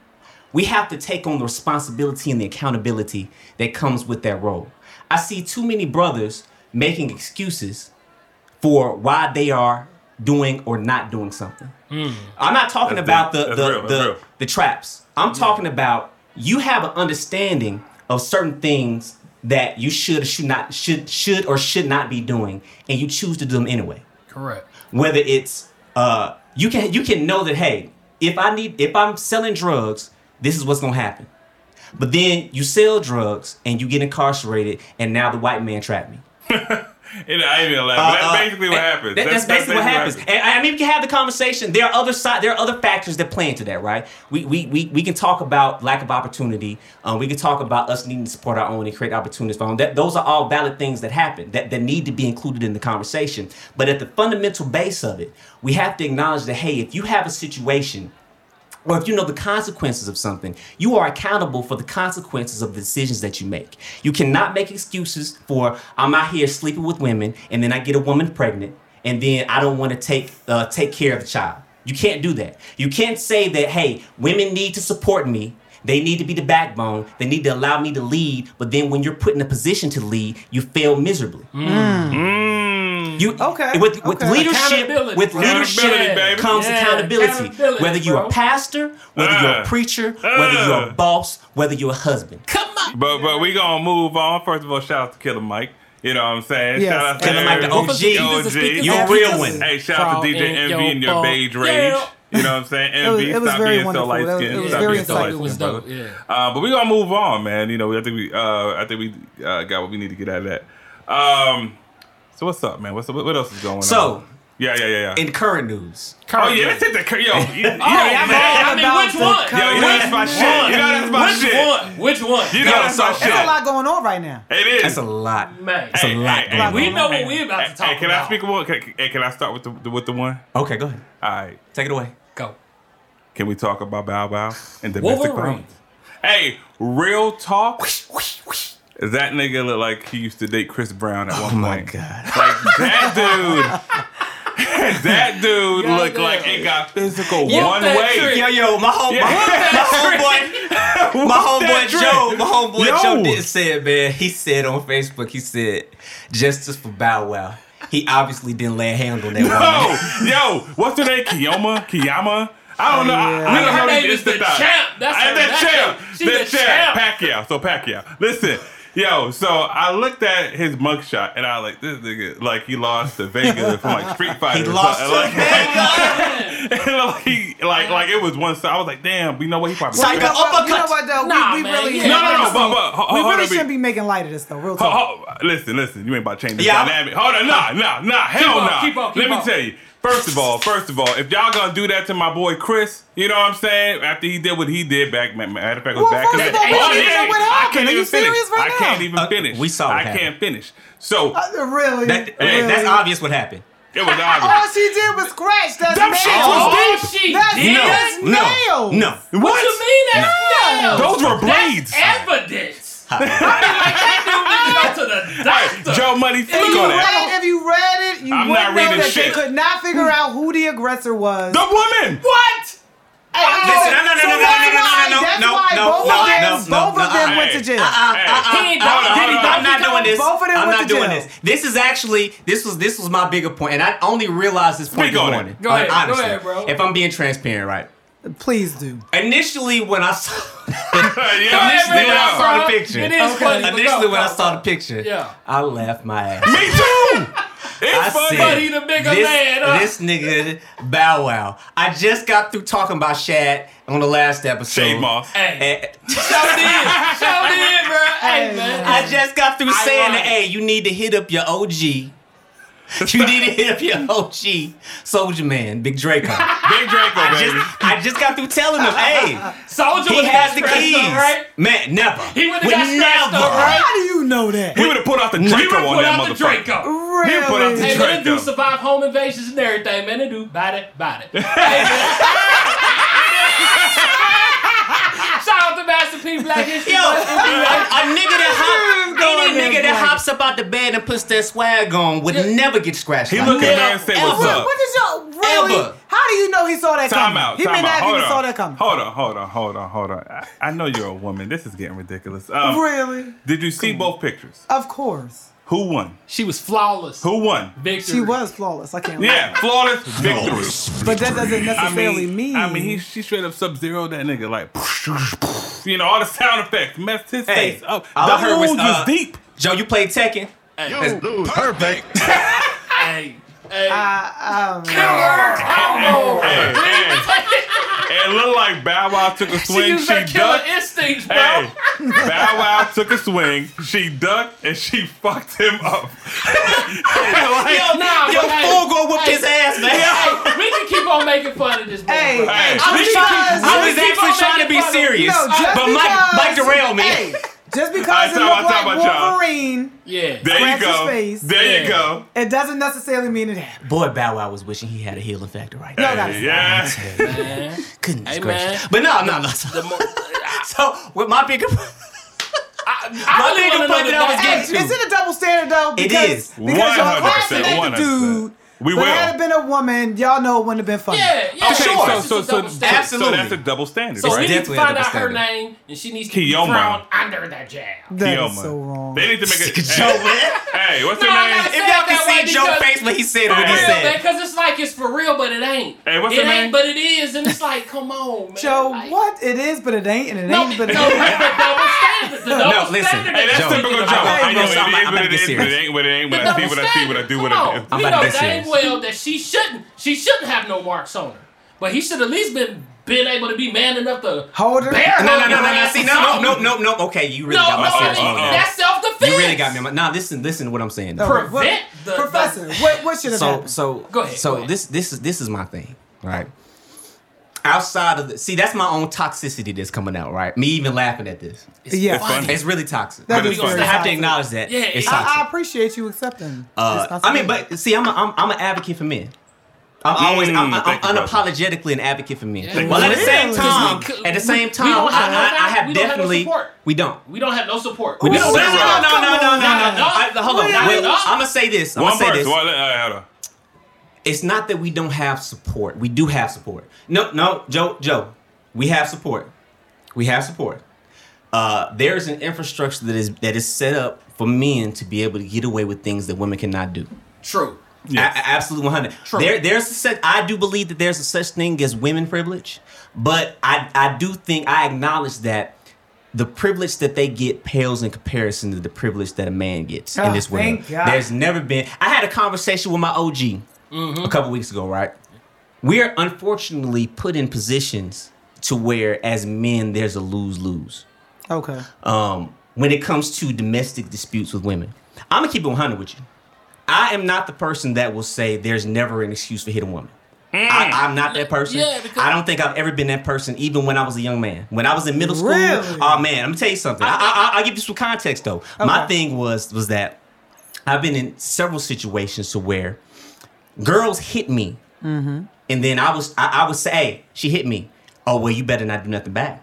we have to take on the responsibility and the accountability that comes with that role. I see too many brothers making excuses for why they are doing or not doing something. I'm not talking That's about the the, real. That's the, the traps. I'm talking about you have an understanding of certain things that you should or should not should should or should not be doing, and you choose to do them anyway Correct. whether it's uh you can you can know that hey if i need if i'm selling drugs this is what's gonna happen but then you sell drugs and you get incarcerated and now the white man trapped me And I ain't even laugh. Uh, That's uh, basically what happens. that- that's, basically what happens. And I mean, we can have the conversation. There are other side. There are other factors that play into that, right? We we we, we can talk about lack of opportunity. Um, we can talk about us needing to support our own and create opportunities for our own. That those are all valid things that happen that that need to be included in the conversation. But at the fundamental base of it, we have to acknowledge that hey, if you have a situation or if you know the consequences of something, you are accountable for the consequences of the decisions that you make. You cannot make excuses for I'm out here sleeping with women and then I get a woman pregnant and then I don't want to take uh, take care of the child. You can't do that. You can't say that hey, women need to support me. They need to be the backbone. They need to allow me to lead. But then when you're put in a position to lead, you fail miserably. Mm. You Okay, with with okay. leadership with leadership Accountability, comes Yeah, accountability. accountability, Whether you're bro. a pastor, whether you're a Uh, preacher, whether you're a uh. boss, whether you're a husband. Come on. But but we gonna move on. First of all, shout out to Killer Mike. You know what I'm saying? Yes. Shout out to Killer Mike, the every- OG. OG. You a real one. Hey, shout out to DJ in Envy and your ball. beige rage. Yeah. You know what I'm saying? It was- Envy, it was stop very being so wonderful. light It was- skinned. it was Stop very being so insightful. light skinned, dope, yeah. Uh, but we're gonna move on, man. You know, I think we, uh, I think we uh, got what we need to get out of that. Um, so what's up, man? What's what, what else is going So, on? Yeah, yeah, yeah, yeah. In current news, oh yeah, let's hit the cur- yo. You, you, Oh, yeah, man. I mean, about which one? Yo, you know that's my shit. You know that's my Which shit. one? Which one? You know Yo, that's so- my shit. There's a lot going on right now. It is. that's a lot. Man. It's a lot Hey, going we on. know what we're about to talk Hey, can I speak one? Can, hey, can I start with the, the with the one? Okay, go ahead. All right. Take it away. Go. Can we talk about Bow Wow and domestic Wolverine. violence? Hey, real talk. That nigga look like he used to date Chris Brown at oh one Oh my point. god. Like that dude. that dude God looked damn. like it got physical Whoop one way. trick. Yo, yo, my home, Yeah. my, my homeboy, my homeboy Joe, my homeboy Yo. Joe did say it, man. He said on Facebook, he said, justice for Bow Wow. He obviously didn't lay a hand on that woman. Yo, yo, what's her name? Kiyoma? Kiyama? I don't know. I, oh, Yeah. we don't Her know name is the champ. That's I- her. the That's champ. her. She the, the champ. champ. Pacquiao. So Pacquiao. Listen. Yo, so I looked at his mugshot and I was like, this nigga, like he lost to Vega from like Street Fighter. He lost to like, Vega. it like he, like, like it was one side. I was like, damn, we know what he probably. Well, You the know what, you know what though? Nah, we, we man, really, yeah. No, no, no, but, but ho- we hold really shouldn't be making light of this though. Real Ho- talk. ho- listen, listen. You ain't about to change the Yeah, dynamic. Hold on, nah, nah, nah. Hell on, nah. keep on, keep Let me tell you. First of all, first of all, if y'all gonna do that to my boy Chris, you know what I'm saying? After he did what he did back, ma- matter of fact, was Well, back. first in of all, we don't even know what I happened. can't Are even you finish. serious right I can't now? even Uh, finish. we saw what I happened. can't finish. So Uh, really? That, really? That's obvious what happened. it was obvious. All she did was scratch. That's Them nails. shits was Oh, deep. she That's, did. that's No, nails. no. What you mean that's nails? Those were blades. That's evidence. I mean, like that dude need to go to the doctor. Joe Money If flick you, on that. read, if you read it, you I'm not know reading that shit. they could not figure out who the aggressor was. The woman. What? Hey, Listen, no, no, no, so no, no, that's no, no, why- no, That's no, why no, both no, of them, no, no, both of no, them uh, went hey. to jail. Hey. He ain't done- did he done I'm not because doing this. both of them I'm went not to doing jail? this. This is actually this was this was my bigger point, and I only realized this point Speak on this it. morning. Go ahead, go honestly, ahead, bro. If I'm being transparent, right? Please do. Initially, when I saw yeah, initially when I saw the picture, It is Okay. funny. but initially go, when I go, saw go. the picture, Yeah. I laughed my ass. Me too. It's I funny. said, But he the bigger this, man, huh? This nigga Bow Wow. I just got through talking about Shad on the last episode. Shad Moss. Hey, And- show did, show did, bro. Hey, Hey, man. I just got through saying that, Ironic. hey, you need to hit up your OG. You need to hit up your OG, Soldier Man, Big Draco. Big Draco, I baby. just, I just got through telling him, hey, Soldier he has the keys. up, right? Man, never. He would've got never. up, right? How do you know that? He would have put out the He Draco would on put that out the motherfucker. Draco. Really? He put up the Hey, man, they do survive home invasions and everything, man. They do body, body. Hey, man. Shout out to Master P Black History. Yo, a, Month. a nigga that hop, going any nigga that hops up out the bed and puts that swag on would never get scratched. He like look at that. and say, "What's up?" What is your really? Ever. How do you know he saw that Time coming? out. he time may out. not hold even on. saw that coming. Hold on. Hold on. Hold on. Hold on. I, I know you're a woman. This is getting ridiculous. Um, Really? Did you see both pictures? Of course. Who won? She was flawless. Who won? Victory. She was flawless. I can't. Yeah, lie. flawless victory. But that doesn't I necessarily mean, mean. I mean, he she straight up sub zero that nigga like, you know, all the sound effects messed his Hey, face up. all The I heard was, wounds uh, was deep. Joe, you played Tekken. Perfect. Hey, hey. I, um, Combo. And, and, and it looked like Bow Wow took a She swing. used She, her killer ducked. instincts, bro. Hey, Bow Wow took a swing. She ducked and she fucked him up. Yo, nah, yo, but hey, Fulgo whooped hey, his ass, man. Hey, we can keep on making fun of this man. Hey. Hey, I was, trying, I was actually trying to be serious, No, but Mike, Mike derailed me. Hey, just because it time looked like. Wolverine, Yeah. There you Scratch his go. face. There Yeah. you go. it doesn't necessarily mean it happened. Boy, Bow Wow was wishing he had a healing factor right No, now. that's Yeah. Man. Goodness Hey, gracious. man. But no, no, no. The mo- So, with my bigger, I, My I really bigger want to point know that I was the getting back- to. Is it a double standard though? It Because, is. Because y'all 100%, laughing at the 100%. dude. We but will. had it been a woman, y'all know it wouldn't have been funny. Yeah, yeah. Okay, sure. so so so, so. Absolutely. so that's a double standard, So we right? need to find out her name, and she needs to be Kiyoma. thrown under the jail. That is Kioma. so wrong. They need to make a Joe, man. Hey, Hey, what's No, her name? If y'all can see Joe's face when he said what he said. because it's like it's for real, but it ain't. Hey, what's it her ain't, name? but it is, and it's like, come on, man. Joe, Like, what it is, but it ain't, and it ain't, but it no, ain't. double standard. No, listen. standard. Hey, that's Joe, typical I'm- Joe. I'm- I know I'm- it is I'm what about to it get is, but it serious. ain't what it ain't. The When I see double what I see, what I do, what Come I on. do. I'm we about to know get serious. Well that she shouldn't. She shouldn't have no marks on her. But he should at least been been able to be man enough to Hold her. bear No, no, hug no, her no, no. ass See, or no, no, something. no, no, no. Okay, you really No, got my no, serious no, mode. now. that's self defense. You really got me. on my- Now listen, listen to what I'm saying. No, though. Prevent what- the- professor. the- what what should have So, happened? so, Go ahead, so go ahead. this, this is this is my thing, right? Outside of the, see, that's my own toxicity that's coming out, right? Me even laughing at this. yeah, it's funny. It's really toxic. That But is it's- very I have to acknowledge that. Yeah, it's toxic. I, I appreciate you accepting. Uh, I mean, but see, I'm a, I'm I'm an advocate for men. I'm always I'm, I'm, thank you, brother. unapologetically an advocate for men. Yeah. Well, at the same time, we- at the same time, don't have I, no I, I have we don't have no definitely we don't. We don't have no support. We We don't. don't No, no, have no, no, no, no, no, Not no. enough. I- Hold on. Not Wait, enough. I'm gonna say this. I'm One gonna say person. this. Well, uh, hold on. It's not that we don't have support. We do have support. No, no, Joe, Joe, we have support. We have support. Uh, there's an infrastructure that is that is set up for men to be able to get away with things that women cannot do. True. Yes. A- a- absolutely 100. True. There, there's a such, I do believe that there's a such thing as women privilege, but I, I do think I acknowledge that the privilege that they get pales in comparison to the privilege that a man gets in Oh, this world. thank God. There's never been. I had a conversation with my OG a couple weeks ago, right? We're unfortunately put in positions to where, as men, there's a lose lose okay. um, when it comes to domestic disputes with women. I'm gonna keep it 100 with you. I am not the person that will say there's never an excuse for hitting a woman. I, I'm not that person. Yeah, because- I don't think I've ever been that person, even when I was a young man. When I was in middle school, Really? oh man, I'm gonna tell you something. I, I, I, will give you some context though. My thing was was that I've been in several situations to where girls hit me, Mm-hmm. and then I was I, I would say, hey, she hit me. Oh well, you better not do nothing bad.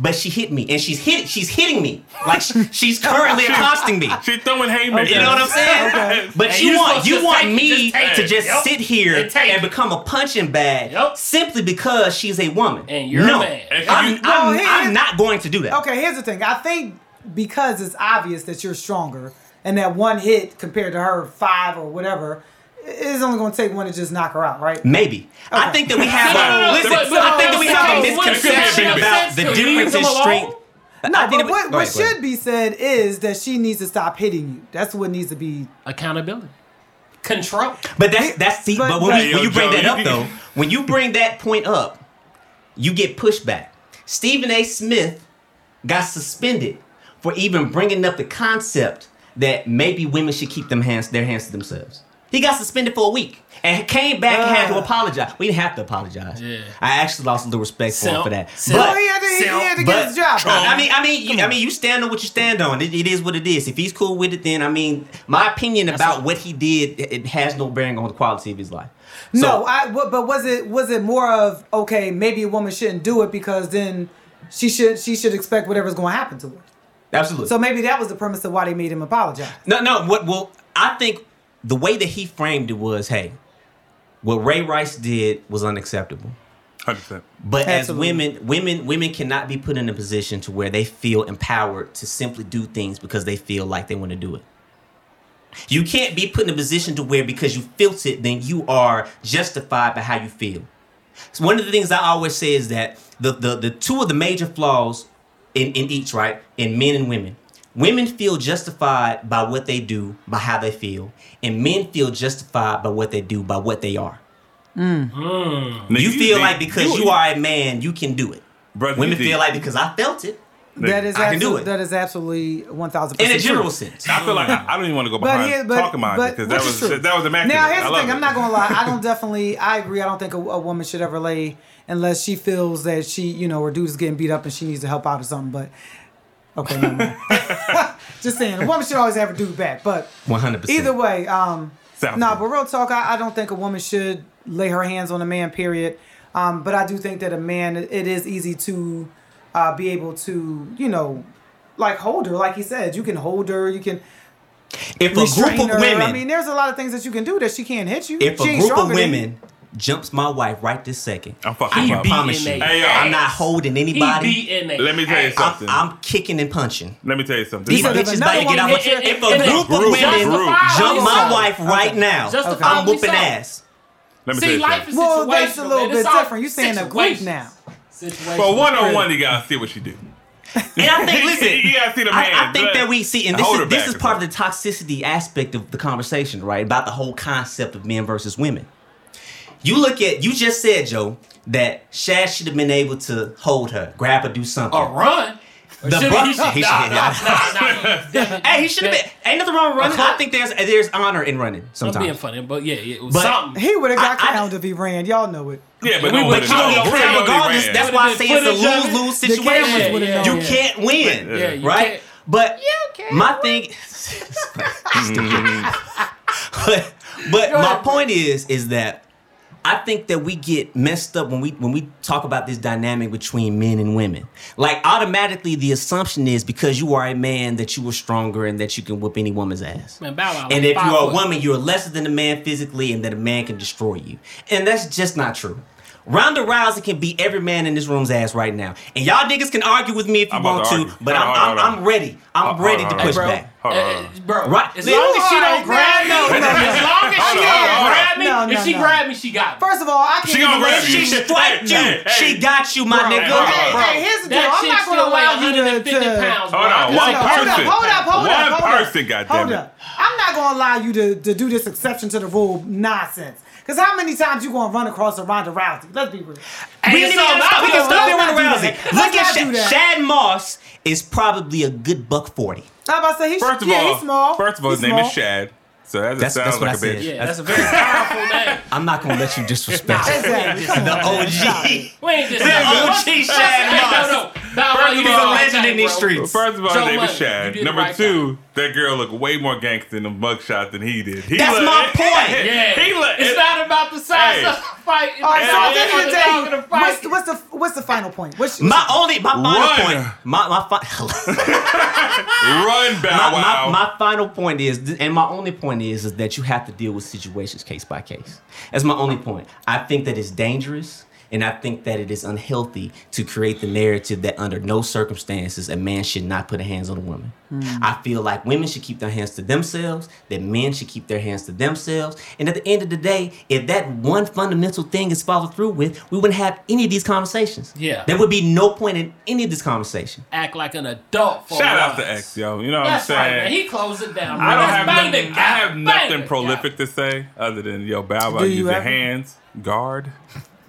But she hit me, and she's hit. She's hitting me like she- she's currently accosting me. She's throwing haymakers. You know what I'm saying? Okay. But And you you want you want me just to just Yep. sit here And and become a punching bag Yep. simply because she's a woman. And you're a no, man. I'm, you- I'm, Well, I'm not going to do that. Okay, here's the thing. I think because it's obvious that you're stronger, and that one hit compared to her five or whatever, it's only going to take one to just knock her out, right? Maybe. I Okay. think that we have No, no, no, a listen. but- but- I think that we have a misconception about the difference in strength. alone? I No, think but what, go what ahead, go ahead. should be said is that she needs to stop hitting you. That's what needs to be. Accountability. Control. But that's that's the, But- but, when, we, when you bring Joe, that up though, when you bring that point up, you get pushback. Stephen A. Smith got suspended for even bringing up the concept that maybe women should keep them hands their hands to themselves. He got suspended for a week and came back and had to Uh. apologize. We didn't have to apologize. Yeah. I actually lost a little respect for him for that. self- But he had to, he had to get his job. I mean, I mean, you, I mean, you stand on what you stand on. It, it is what it is. If he's cool with it, then I mean, my opinion about all. what he did, it, it has no bearing on the quality of his life. no, I. But was it was it more of okay? Maybe a woman shouldn't do it because then she should she should expect whatever's going to happen to her. absolutely. So maybe that was the premise of why they made him apologize. no, no. What? Well, I think the way that he framed it was, hey, what Ray Rice did was unacceptable. 100%. But Absolutely. as women, women, women cannot be put in a position to where they feel empowered to simply do things because they feel like they want to do it. You can't be put in a position to where because you felt it, then you are justified by how you feel. So one of the things I always say is that the the, the two of the major flaws in, in each, right, in men and women. Women feel justified by what they do, by how they feel, and men feel justified by what they do, by what they are. Mm. Nigga, You feel think- like because you, are a man, you can do it. Brother, Women feel like because I felt it That is I can do it. that is absolutely one thousand in a general true. sense. I feel like I, I don't even want to go But behind here, but, talking about but it because that was is true. that was immaculate. Now here's I the thing. it. I'm not gonna lie. I don't definitely. I agree. I don't think a, a woman should ever lay unless she feels that she, you know, her dude is getting beat up and she needs to help out or something. But okay, mind. just saying, a woman should always have her dude back. But One hundred percent. either way, um, no. good. But real talk, I, I don't think a woman should lay her hands on a man. Period. Um, but I do think that a man, it, it is easy to uh, be able to, you know, like hold her. Like he said, you can hold her. You can If a group of her. women, I mean, there's a lot of things that you can do that she can't hit you. if she a group of stronger than you. women jumps my wife right this second, I'm fucking I He can up. beat promise you, in they Hey, yo. I'm not holding He anybody. beating Let me tell you ass. something. I'm, I'm kicking and punching. Let me tell you something. These said if bitches about to get out. hit my- If a group of women jump my wife right now, I'm whooping ass. Let me tell See, you life something. is Well, that's a little bit different. You're saying a group now. Situations. Well, one on one, you gotta see what she do. And I think, listen, You gotta see the I, I think that we see, and this is this is part of the toxicity aspect of the conversation, right? About the whole concept of men versus women. You look at, you just said, Joe, that Shad should have been able to hold her, grab her, do something. A run. The should Bucks- he should, he should- nah, nah, nah, nah. Hey, he should have been. Ain't nothing wrong with running. I think there's there's honor in running I'm being funny, but yeah, it was But- something. He would have got I- I- if he ran. Y'all know it. Yeah, but We would- one But you No, don't no, get no, crowned no, regardless. That's why I say it's a no, no, lose lose situation. would've. You Yeah. can't win, Yeah, you right? can't. But my thing, but but my point is is that I think that we get messed up when we when we talk about this dynamic between men and women. Like automatically, the assumption is because you are a man that you are stronger and that you can whoop any woman's ass. Man, Bow And if you're a woman, you're lesser than a man physically, and that a man can destroy you. And that's just not true. Ronda Rousey can beat every man in this room's ass right now. And y'all niggas can argue with me if you I'm want to to, but I'm, on, I'm. I'm ready. I'm Hold ready hold to on. push bro. back. Hold Uh, hold on. bro, Right. as long as she don't grab me, as long as she don't grab me, No, no, if she no. grab me, she got me. First of all, I can't. She gonna even grab you. she striked you, Hey, hey. she got you, my Bro, nigga. hold on, Hey, bro. hey, here's the deal. I'm not gonna allow weigh you to. 150 pounds. Hold bro. on, one see hold her. up, person. hold up, hold One up, hold person, up. goddammit. Hold up. I'm not gonna allow you to, to do this exception to the rule nonsense. Cause how many times you gonna run across a Ronda Rousey? Let's be real. We Ain't ain't so even about stop. We can it. stop there Let's with not do Rousey. Look at not Sha- do that. Shad Moss is probably a good buck forty. I'm about to say he's First of yeah, all, he's small. first of all, his He's name is. Shad. So that That's- sounds that's what like I a said. bitch. Yeah, that's a very powerful name. I'm not gonna let you disrespect Exactly. The on, man. Stop OG. it. We ain't just The OG Hey, Shad no, Moss. no. Bow Wow, First of all- the right legend in these streets. First of all, his name is Shad. Number two, that girl looked way more gangster in the mugshot than he did. He That's looked- my point. Yeah, He looked. it's not about the size Hey. of the fight. All right, so at the end of the day, fight. what's the, what's the what's the final point? What's, My only, my final Run. point, my my, fi- Run, Bow my, Wow. my, my final point is, and my only point is, is that you have to deal with situations case by case. That's my only point. I think that it's dangerous, and I think that it is unhealthy to create the narrative that under no circumstances a man should not put a hands on a woman. Hmm. I feel like women should keep their hands to themselves, that men should keep their hands to themselves, and at the end of the day, if that one fundamental thing is followed through with, we wouldn't have any of these conversations. Yeah. There would be no point in any of this conversation. Act like an adult for Shout out to X, yo. You know what That's I'm right, saying? man. He closed it down. Bro. I don't Let's have nothing. I have nothing prolific guy. to say other than yo Bow Wow use your hands, guard,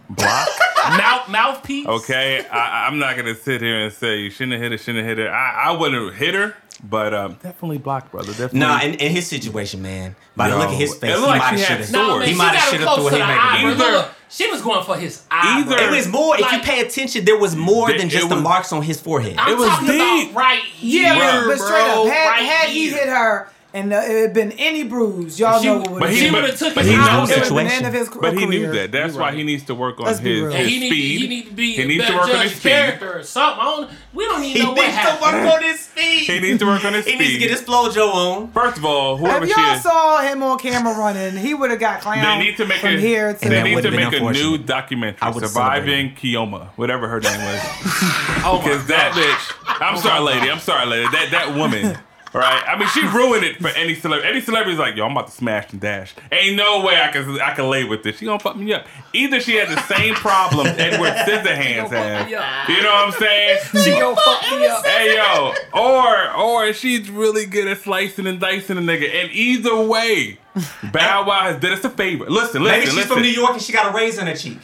block. Mouth mouthpiece. Okay, I, I'm not gonna sit here and say you shouldn't have hit her, shouldn't have hit her. I, I wouldn't hit her, but um, definitely blocked, brother. Definitely. Nah, in, in his situation, man. By the look at his face, he might have had should have. No, He she might have got him should have close threw to a the eye. bro. Either- Look, look, she was going for his eye. Either- It was more. if you pay attention, there was more It- than just it the was- marks on his forehead. I'm It was talking deep. about right Yeah, here, but, but straight bro. up, had, right had he here. hit her and uh, it had been any bruise, y'all She- know what would but have he- but- would have took but his he knows out. It was the situation. end of his But he knew that. That's You're why right. he needs to work on Let's his, be real. And his he need, speed. he need to be He needs to better work on his of speed. character or something. I don't, we don't even He know what happened. He needs to happened. work on his speed. He needs to work on his speed. He needs to get his flojo on. First of all, whoever If y'all is, saw him on camera running, he would have got clowned they need to make from a here to they need to make a new documentary surviving Kioma, whatever her name was. Oh Because that bitch, I'm sorry, lady. I'm sorry, lady. That that woman, right? I mean, she ruined it for any celebrity. Any celebrity's like, yo, I'm about to smash and dash. Ain't no way I can I can lay with this. She gonna fuck me up. Either she has the same problem Edward Scissorhands fuck has. You know what I'm saying? She gonna fuck me up. Hey yo, or or she's really good at slicing and dicing a nigga. And either way, Bow Wow has did us a favor. Listen, listen, Maybe she's listen. from New York and she got a raise on her cheek.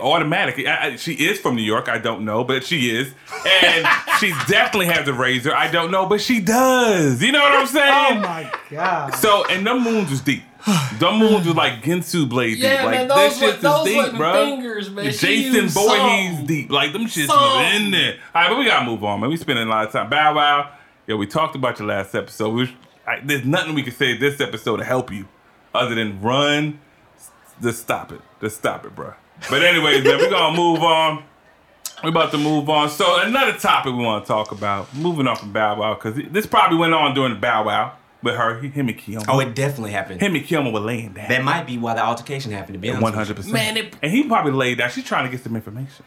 Automatically, I, I, she is from New York. I don't know, but she is, and she definitely has a razor. I don't know, but she does. You know what I'm saying? Oh my god. so, and them moons was deep. Them moons was like Ginsu blade deep. Yeah, like man, this those shit wa- is deep, bro. fingers, man. She Jason used Voorhees deep. Like them shits Some. was in there. All right, but we gotta move on, man. We spending a lot of time. Bow Wow. Yeah, we talked about your last episode. We, I, there's nothing we can say this episode to help you, other than run. Just stop it. Just stop it, bro. But anyways, man, we're gonna move on. We're about to move on. So another topic we want to talk about. Moving on from Bow Wow, because this probably went on during the Bow Wow. with her, him and Kiyomi. Oh, it definitely happened. him and Kiyomi were laying down. That might be why the altercation happened. To be honest, One hundred percent. Man, it- and he probably laid down. She's trying to get some information.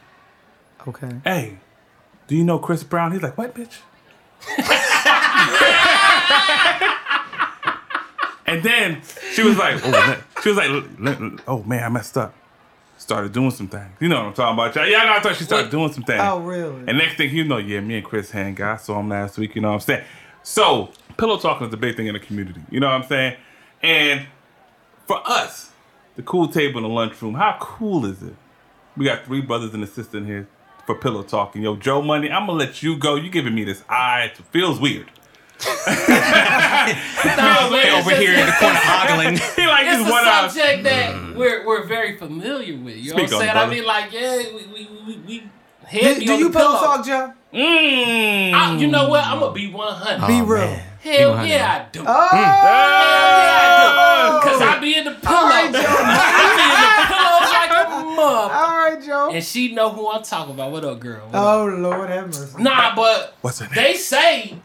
Okay. Hey, do you know Chris Brown? He's like, what, bitch? and then she was like, oh, she was like, oh man, I messed up. Started doing some things. You know what I'm talking about? y'all. Yeah, I thought she started doing some things. Oh, really? And next thing you know, yeah, me and Chris hang got saw him last week. You know what I'm saying? So pillow talking is a big thing in the community. You know what I'm saying? And for us, the cool table in the lunchroom, how cool is it? We got three brothers and a sister in here for pillow talking. Yo, Joe Money, I'm gonna let you go. You giving me this eye. It feels weird. No, man, over just- here in the corner ogling. He like It's a one eye. subject that we're we're very familiar with. You know what I'm it, saying? I mean, like, yeah, we we we, we head Do, do you pillow talk, Joe? Mm. I- you know what? I'm gonna be 100. Be Oh, real. man. Hell 100. yeah, I do. Oh, Hell yeah, I do. Cause I be in the pillow. right, Joe. I be in the pillow like a mother. all right, Joe. And she know who I'm talking about. What up, girl? What up? Oh Lord have mercy. Nah, but What's her name? they say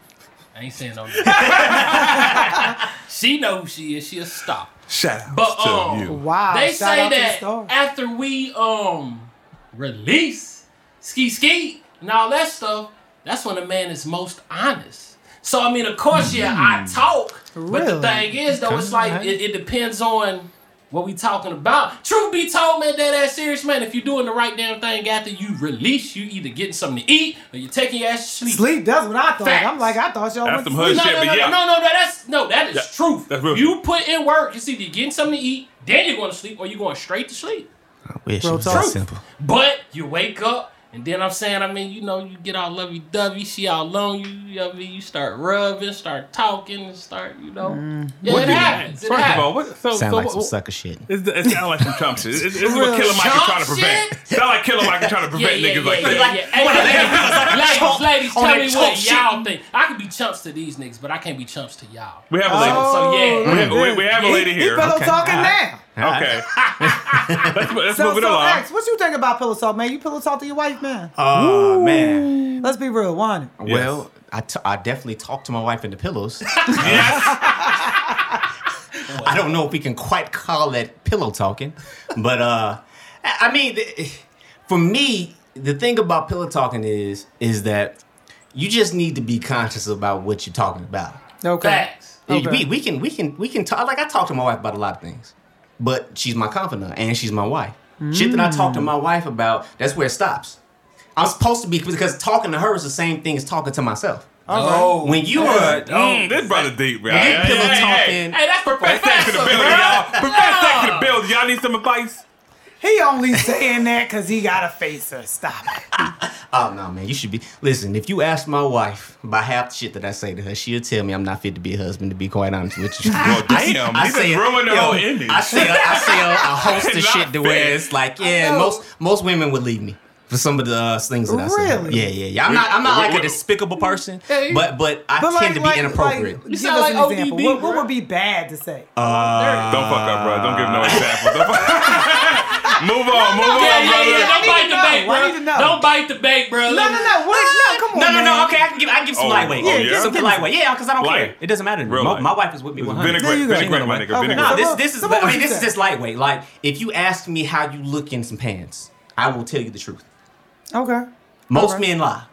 I ain't saying no she know who she is. She a star. Shout out But, to um, you. Wow. they shout say out to the that star. after we um release ski ski and all that stuff, that's when a man is most honest. So I mean, of course, yeah, I talk, really? but the thing is, though, it's like it, it depends on what we talking about. Truth be told, man, that ass serious, man. If you're doing the right damn thing after you release, you either getting something to eat or you taking your ass to sleep. Sleep. That's what I thought. Facts. I'm like, I thought y'all That's went some to hood sleep. No, shit, no, no, yeah. no, no, no, that's no, that is Yeah, truth. that's real. You put in work, it's either you're getting something to eat, then you're going to sleep, or you're going straight to sleep. Wish Real it was that simple. But you wake up, and then I'm saying, I mean, you know, you get all lovey dovey, she all on you, you know I mean? You start rubbing, start talking, and start, you know. Mm-hmm. Yeah, What it happens. It First of all, what, so, Sound so like what, some sucker shit. It's, it sounds like some chump shit. It's, it's what Killer Mike is trying to prevent. shit? Sound like Killer Mike is trying to prevent yeah, niggas yeah, like yeah, that. yeah. Hey, ladies, ladies, tell me what shit. y'all think. I can be chumps to these niggas, but I can't be chumps to y'all. We have a lady. So, Oh, yeah. we, have, we, we have a He- lady He here. pillow Okay. talking All right. now. Okay. let's let's So, move it so along. X, what you think about pillow talk, man? You pillow talk to your wife, man? Oh man. Let's be real, one. Well, I, t- I definitely talk to my wife in the pillows. Yes. I don't know if we can quite call that pillow talking, but uh, I I mean, for me, the thing about pillow talking is is that you just need to be conscious about what you're talking about. Okay. Facts. Okay. We, we can we can we can talk like I talk to my wife about a lot of things, but she's my confidant and she's my wife. Shit that I talk to my wife about, that's where it stops. I'm supposed to be because talking to her is the same thing as talking to myself. Oh, When you are Mm, this brother deep, bro. When you Hey, pillow hey, hey, talking- Hey, that's Profess sex to the professor, building, y'all. bro. Profess sex to the building. Y'all need some advice? He only saying that because he got to face her. Stop it. Oh no, man! You should be. Listen, if you ask my wife about half the shit that I say to her, she'll tell me I'm not fit to be a husband. To be quite honest with you. Well, damn. I He say ruined the yo, whole image. I say, a, I say a, a host of shit to where it's like, yeah, most most women would leave me for some of the uh, things that I say. Really? Yeah, yeah, yeah. I'm not I'm not like a despicable person, but but I But tend to be inappropriate. Like, You give sound us like an example. ODB, What, what would be bad to say? Uh, Don't fuck up, bro. Don't give no examples. Don't fuck- move on, move on, Yeah, yeah, brother. yeah. Don't bite the bait, bro. need to know. Don't bite the bait, bro. no, no, no. What? No, come on. no, no, man. no. Okay, I can give I can give some Oh, lightweight. oh, yeah, yeah? something lightweight. Yeah, because I don't care. It doesn't matter. Real My, my wife is with me 100. Vinaigrette, you go. vinaigrette, my nigga. Okay. Vinaigrette. No, this this is I mean this is just lightweight. Like if you ask me how you look in some pants, I will tell you the truth. Okay. Most Alright. men lie.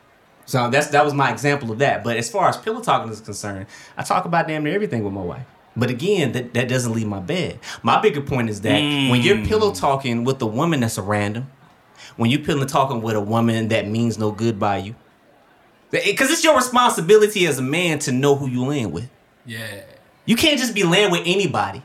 So that's that was my example of that. But as far as pillow talking is concerned, I talk about damn near everything with my wife. But again, that, that doesn't leave my bed. My bigger point is that when you're hmm. pillow talking with a woman that's a random, when you're pillow talking with a woman that means no good by you, because it's your responsibility as a man to know who you land with. Yeah. You can't just be laying with anybody.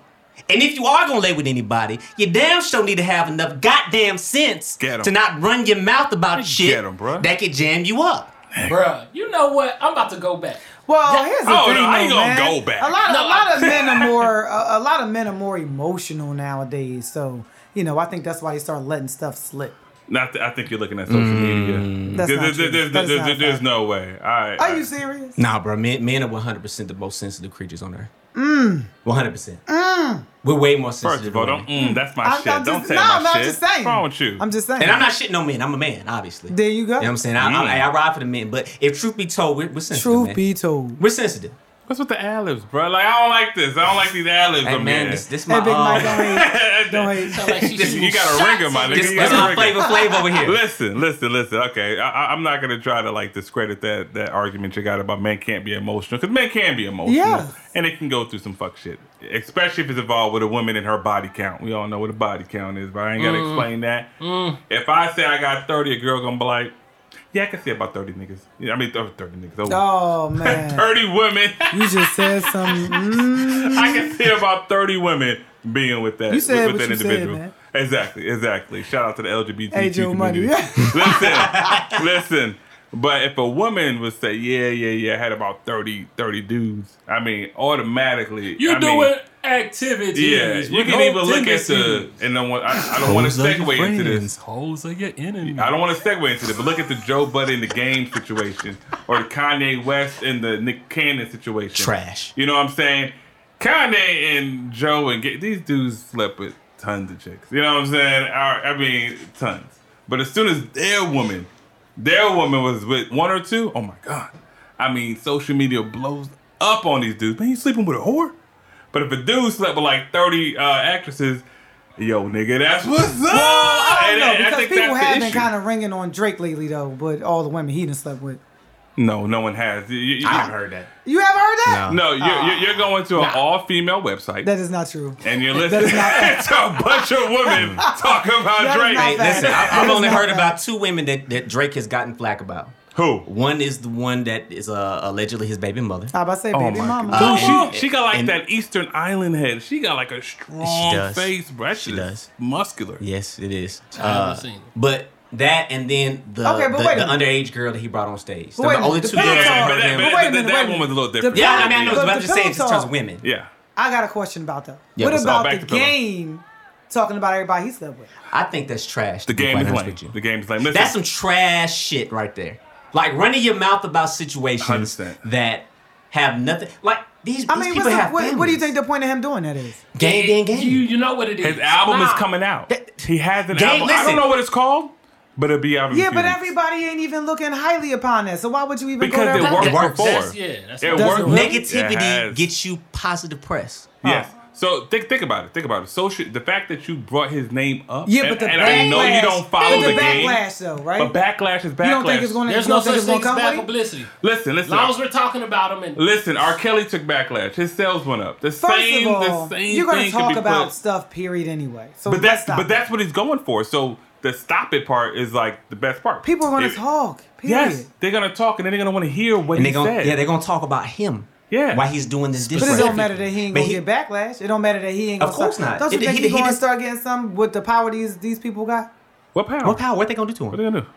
And if you are gonna lay with anybody, you damn sure need to have enough goddamn sense to not run your mouth about shit Get 'em, bruh. that could jam you up. Bruh, you know what? I'm about to go back. Well, here's the Oh, thing, no, I ain't gonna man. go back. A lot, No, a lot of men are more, a, a lot of men are more emotional nowadays. So, you know, I think that's why they start letting stuff slip. Not th- I think you're looking at social media. That's There- not there- true. there's, That is there's- not a there's fact. no way. All right. Are you serious? Nah, bro, men, men are 100% the most sensitive creatures on earth. Mm. 100%. Mm. We're way more First sensitive. of all, than don't. women. Mm, that's my I'm- shit. I'm don't just- say no, my I'm not shit. just saying. What's wrong with you? I'm just saying. and I'm not shitting on men. I'm a man, obviously. There you go. You know what I'm saying? I, Mm. I, I ride for the men. But if truth be told, we're, we're sensitive. Truth man. be told. We're sensitive. What's with the ad libs, bro? Like I don't like this. I don't like these ad libs. Hey on man, there. this this Hey, my Big Mike, uh, don't hate. Don't hate. Sound like she This- you got a shots ringer, my at nigga. this, You this got a my ringer. flavor flavor over here. Listen, listen, listen. Okay, I, I- I'm not gonna try to like discredit that that argument you got about men can't be emotional because men can be emotional, Yes. and it can go through some fuck shit, especially if it's involved with a woman and her body count. We all know what a body count is, but I ain't gotta Mm. explain that. If I say I got 30, a girl gonna be like, "Yeah, I can see about 30 niggas." Yeah, I mean 30 niggas. Oh, Oh man, 30 women. you just said some. Mm, I can see about 30 women being with that. You said with, with what that you said, individual. man. Exactly, exactly. Shout out to the LGBT Hey, Joe Money. listen, listen. But if a woman would say, yeah, yeah, yeah, I had about 30, 30 dudes, I mean, automatically. You I mean, doing activities. Yeah, you can no even look at the, and then what- I, I don't want to segue into this. Hoes are your enemy. I don't want to segue into this, but look at the Joe Budden in the game situation, or the Kanye West and the Nick Cannon situation. Trash. You know what I'm saying? Kanye and Joe and Ga- these dudes slept with tons of chicks. You know what I'm saying? I, I mean, tons. But as soon as their woman, their woman was with one or two, oh my god! I mean, social media blows up on these dudes. Man, you sleeping with a whore? But if a dude slept with like 30 uh, actresses, yo, nigga, that's what's up. I don't know and I because think people have been kind of ringing on Drake lately though, but all the women he done slept with. No, no one has. You, you- I haven't heard that. You haven't heard that? No, you're, you're, you're going to an all-female website. That is not true. and you're That is listening to a bunch of women talk about That is Drake. not Hey, listen, I, I've only heard fact. about two women that, that Drake has gotten flack about. Who? One is the one that is uh, allegedly his baby mother. I about to say, Oh baby my mama. Uh, Dude, she, she got like and- that Easter Island head. She got like a strong does. face, bro. She does. muscular. Yes, it is. I haven't Uh, seen it. But that and then the Okay, but the, wait the underage girl that he brought on stage. But They're wait the only two girls pillow I've heard but that, him. but But wait a minute, that wait a one was a little minute. different. Yeah, I mean, I know, The- but I'm just saying, pillow in terms of women. Yeah. I got a question about that. Yeah, what about the game talking about everybody he slept with? I think that's trash. The game quite is honest lame. The game is lame. Listen, That's some trash shit right there. Like running your mouth about situations that have nothing. Like these, I these mean, people what's the, have what, what do you think the point of him doing that is? Gang, gang, gang. You you know what it is. his album Nah. is coming out. That- he has an Game- album. I listen. don't know what it's called, but it'll be out in Yeah, few but everybody ain't even looking highly upon that. So why would you even Because go there? it about worked It before. That's- yeah, that's it what- worked. it really? It Negativity has. gets you positive press. Yes. So think think about it. Think about it. Social the fact that you brought his name up. Yeah, but the and backlash. I know you don't follow but the, the, game. backlash, though, right? But backlash is backlash. you don't think it's going to? There's you no don't such thing as bad publicity. Listen, As listen. long as we're talking about him and Listen, R. Kelly took backlash. His sales went up. The First same, of all, the same you're going thing to could talk about put- stuff, period, anyway. So But that's stop. but that's what he's going for. So the stop it part is like the best part. people are going to talk. Period. Yes, they're gonna talk and then they're gonna want to hear what And he gonna said. yeah, they're gonna talk about him. Yeah. Why he's doing this But it don't matter that he ain't gonna he- get backlash. It don't matter that he ain't gonna Of course start. not. Don't you It- think he- he's he gonna just- start getting some with the power these these people got? what power? What power? What they gonna do to him? What him? they gonna do?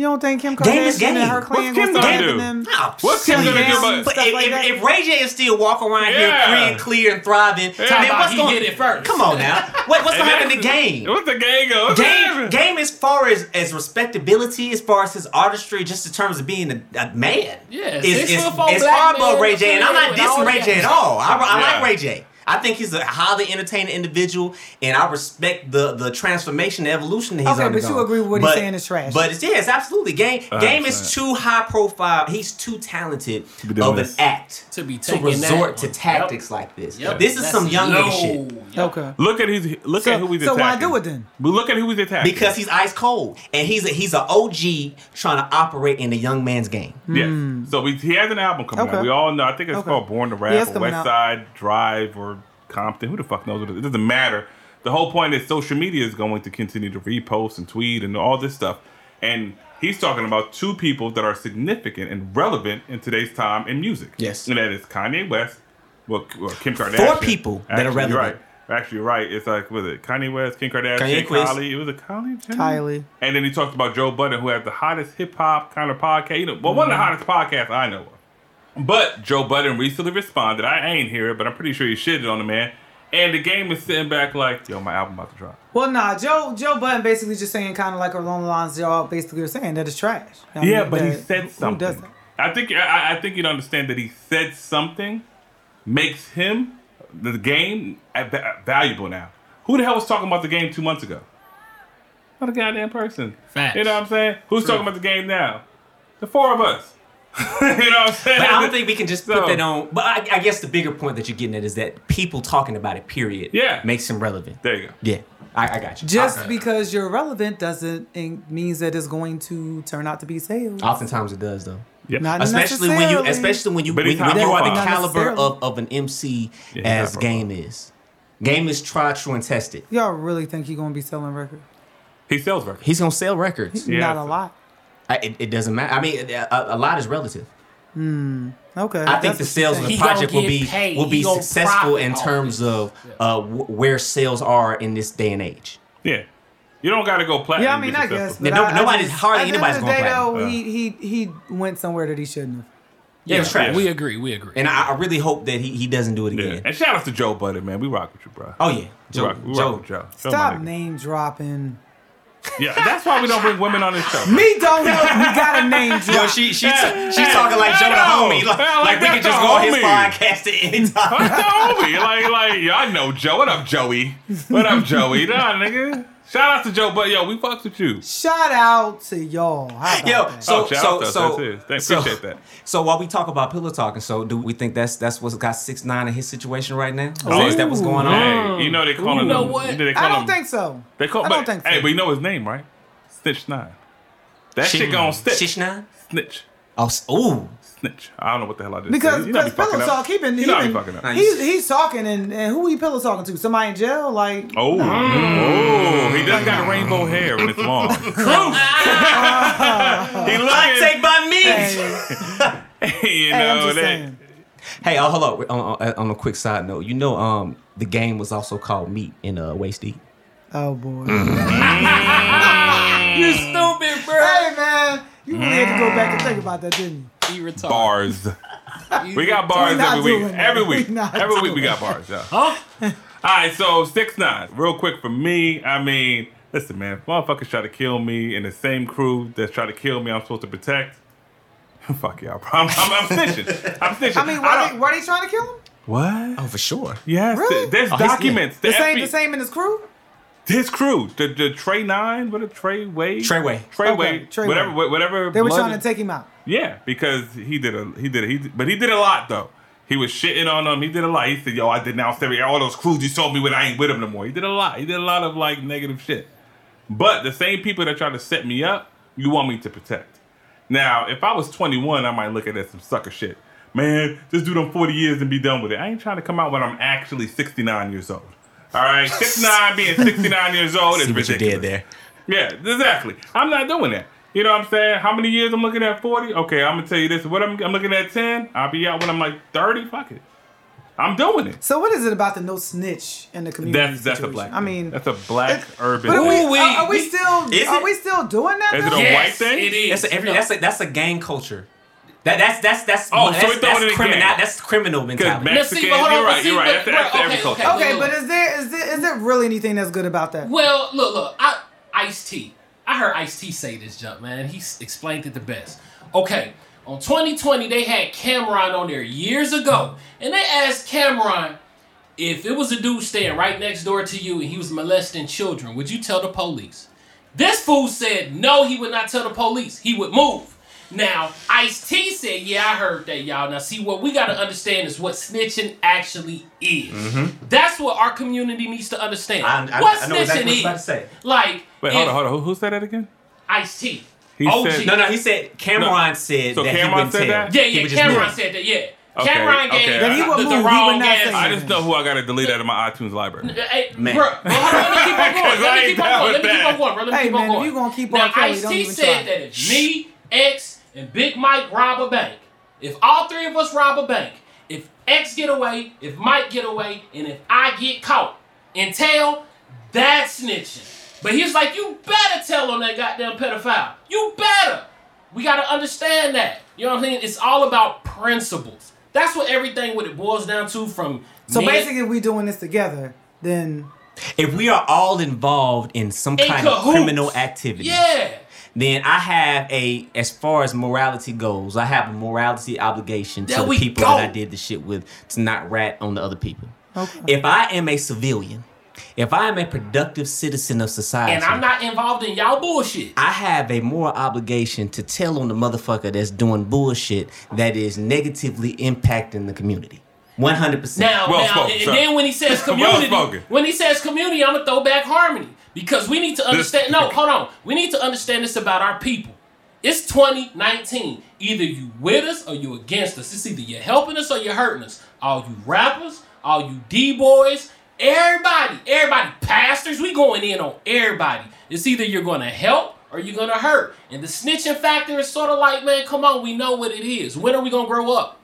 You don't think Kim Game is Kardashian game. and her What's clan Kim gonna start gonna giving do? them? Nah, What's Kim silly gonna do ass. But if, like if, if Ray J is still walking around Yeah. here free and clear and thriving, Talking then what's he going? hit it first. Come on now. What, what's And gonna happen to game? What's the game go? What's Game, happening? game as far as as respectability, as far as his artistry, just in terms of being a, a man, Yeah, is, six is, is far above Ray J. And I'm not dissing Ray J at all. I, I like Ray J. I think he's a highly entertaining individual, and I respect the the transformation, the evolution that he's Okay, but you agree with what he's saying is trash. But it's, yes, absolutely. Game Game is 100%. too high profile. He's too talented be of an this. act To be to resort that to one. tactics like this. Yep. This is That's some young nigga shit. Yep. Okay. Look at who's look So, at who he's so attacking. why do it then? But look at who he's attacking. Because he's ice cold, and he's a, he's an OG trying to operate in a young man's game. Yes. Hmm. So we, he has an album coming. Okay. out. We all know. I think it's Okay. called Born to Rap Yeah, or coming West out. Side Drive or Compton. Who the fuck knows what it is? It doesn't matter. The whole point is social media is going to continue to repost and tweet and all this stuff. And he's talking about two people that are significant and relevant in today's time in music. Yes. And that is Kanye West, well, well Kim Kardashian. Four people that are Actually, you're relevant. Right. Actually, you're right. It's like, was it Kanye West, Kim Kardashian, Kanye. Kylie? It was a Kylie Jenner? Kylie. And then he talked about Joe Budden, who has the hottest hip hop kind of podcast. You know, well, one of the mm-hmm. hottest podcasts I know of. But Joe Budden recently responded. I ain't hear it, but I'm pretty sure he shitted on the man. And the game is sitting back like, yo, my album about to drop. Well, nah, Joe Joe Budden basically just saying kind of like along the lines y'all basically are saying that it's trash. I yeah, mean, but he that- said who something. doesn't? I think I, I think you'd understand that he said something makes him the game valuable now. Who the hell was talking about the game two months ago? Not a goddamn person. Facts. You know what I'm saying? Who's talking about the game now? The four of us. you know what I'm saying? But I don't think we can just put So- that on. But I, I guess the bigger point that you're getting at is that people talking about it, period, Yeah. makes them relevant. There you go. Yeah, I, I got you. Just I- because you're relevant doesn't in- means that it's going to turn out to be sales. Oftentimes it does though. Yeah. Not Especially when you, especially when you, But when, when you are the caliber of, of an MC Yeah, as Game is. Game is tried, true, and tested. Y'all really think he's gonna be selling records? He sells records. He's gonna sell records. Yeah. Not a lot. I, it, it doesnh matter. I mean, a, a lot is relative. Okay. I think that's the sales of the project will be paid. will be successful in terms of uh, wh- where sales are in this day and age. Yeah. You don't got to go platinum. Yeah, I to mean, be I guess. successful. But no- I, I nobody's- just- hardly at the end anybody's of the going day, platinum. though, Yeah. he he he went somewhere that he shouldn't have. Yeah, it was trash. We agree. We agree. And I, I really hope that he, he doesn't do it Yeah. again. And shout out to Joe Budden, man. We rock with you, bro. Oh yeah, we Joe. rock, we Joe. rock with Joe. Joe, Stop nigga. name dropping. Yeah, that's why we don't bring women on this show. Me don't know. We got a name drop. Yo, she she she's talking like Joe the homie, like, Hell, like we that's could just the go on his podcast at any time. What's the homie? Like, like, yeah, I know Joe. What up, Joey? What up, Joey? Nah, nigga. Shout out to Joe, but yo, we fucks with you. Shout out to y'all. Yo, that? so Oh, shout so out to so, That's. Thank- so appreciate that. So while we talk about pillow talking, so do we think that's that's what's got six nine in his situation right now? Is, Oh, that- is that what's going on? Hey, you know they call You him. know what? They call I don't him, think so. They call. I don't think so. Hey, but you know his name, right? Snitch Nine. That shit Shish- gon' stick. Shish nine? Snitch. Oh, ooh. Snitch. I don't know what the hell I just Because said. You know I because be fucking pillow talk, he been You he know I be been fucking up. He's he's talking and, and who he pillow talking to? Somebody in jail? Like Oh, oh, he does got rainbow hair and it's long. he Hot looking, take by me. hey, you hey, I'm know just that. saying. Hey, oh, hold on. On, on, on a quick side note, you know, um, the game was also called Meat in uh, Waist Deep. Oh boy. You stupid, bro. hey man, you really had to go back and think about that, didn't you? You retarded. Bars. We got bars every week. Every week. Every week we got bars. Yeah. Huh? All right, so six nine, real quick for me. I mean, listen, man, motherfuckers try to kill me in the same crew that's try to kill me, I'm supposed to protect. Fuck y'all. I'm, I'm, I'm snitching. I'm snitching. I mean, why don't- they, why they trying to kill him? what? Oh, for sure. Yes, Really? there's Oh, he's- documents. The, same FB the same in his crew? His crew, the the Trey Nine, what a Trey Way, Treyway. Treyway, Okay, Treyway. whatever, wha- whatever. They were trying to take him out. Yeah, because he did a he did a, he did- but he did a lot though. He was shitting on them. He did a lot. He said, "Yo, I denounced every all those crews you sold me when I ain't with them no more." He did a lot. He did a lot of like negative shit. But the same people that try to set me up, you want me to protect. Now, if I was 21, I might look at it as some sucker shit. Man, just do them 40 years and be done with it. I ain't trying to come out when I'm actually 69 years old. All right, 69 being 69 years old is See what you ridiculous. did there. Yeah, exactly. I'm not doing that. You know what I'm saying? How many years I'm looking at? 40? Okay, I'm gonna tell you this. What I'm, I'm looking at 10, I'll be out when I'm like 30. Fuck it. I'm doing it. So what is it about the no snitch in the community? That's that's a situation? black. I mean, that's a black urban. but are we, we- are, are we we- still Is are it? we still doing that? Is it a Yes, white thing? It is. That's a, every, No. that's a that's a gang culture. That that's that's that's Oh, so that's, we throwing that's it in criminal. gang. That's criminal mentality. Let's see, Mexican, but hold on, you're right, see, you're right. but- That's, that's right, every okay, culture. okay. Okay, but is there is there is there really anything that's good about that? Well, look, look. I, Ice T. I heard Ice T say this jump, man. He explained it the best. Okay, on 2020, they had Cam'ron on there years ago, and they asked Cam'ron if it was a dude staying right next door to you and he was molesting children, would you tell the police? This fool said no, he would not tell the police. He would move. Now, Ice T said, "Yeah, I heard that, y'all." Now, see what we got to understand is what snitching actually is. That's what our community needs to understand. Mm-hmm. I- I- what I know snitching exactly what is. you're about to say. Like, Wait, hold on, hold on. Who, who said that again? Ice T. He OG. said- No, no, he said Cam'ron said So that Cam'ron he said tell. that? Yeah, yeah. Cam'ron move. said that. Yeah. Okay, Cam'ron okay. gave Then he the, would the, move, he would wrong not answer. I just know who I got to delete out of my iTunes library. Hey, Man. bro, well, hold on, let me keep on going. Because I Let me keep on going. Let me keep on going, bro. Let me Hey, keep man, on if going. you gonna keep now, on Kelly, Ice-T said that if me, X, and Big Mike rob a bank, if all three of us rob a bank, if X get away, if Mike get away, and if I get caught and tell, that's snitching. But he's like, you better tell on that goddamn pedophile. You better. We gotta understand that. You know what I'm saying? It's all about principles. That's what everything what it boils down to from So men- basically, if we doing this together, then If we are all involved in some In kind of criminal activity, Yeah. Then I have a, as far as morality goes, I have a morality obligation to the people go. that I did the shit with to not rat on the other people. Okay. If I am a civilian If I am a productive citizen of society, And I'm not involved in y'all bullshit. I have a moral obligation to tell on the motherfucker that's doing bullshit that is negatively impacting the community. One hundred percent. Now, Well now, spoken, and sir. then when he says community, spoken. when he says community, I'm gonna throw back harmony because we need to understand. No, hold on. We need to understand this about our people. It's 2019. Either you with us or you against us. It's either you're helping us or you're hurting us. All you rappers, all you D boys, everybody, everybody, pastors, we going in on everybody. It's either you're gonna help or you're gonna hurt. And the snitching factor is sort of like, man, come on, we know what it is. When are we gonna grow up?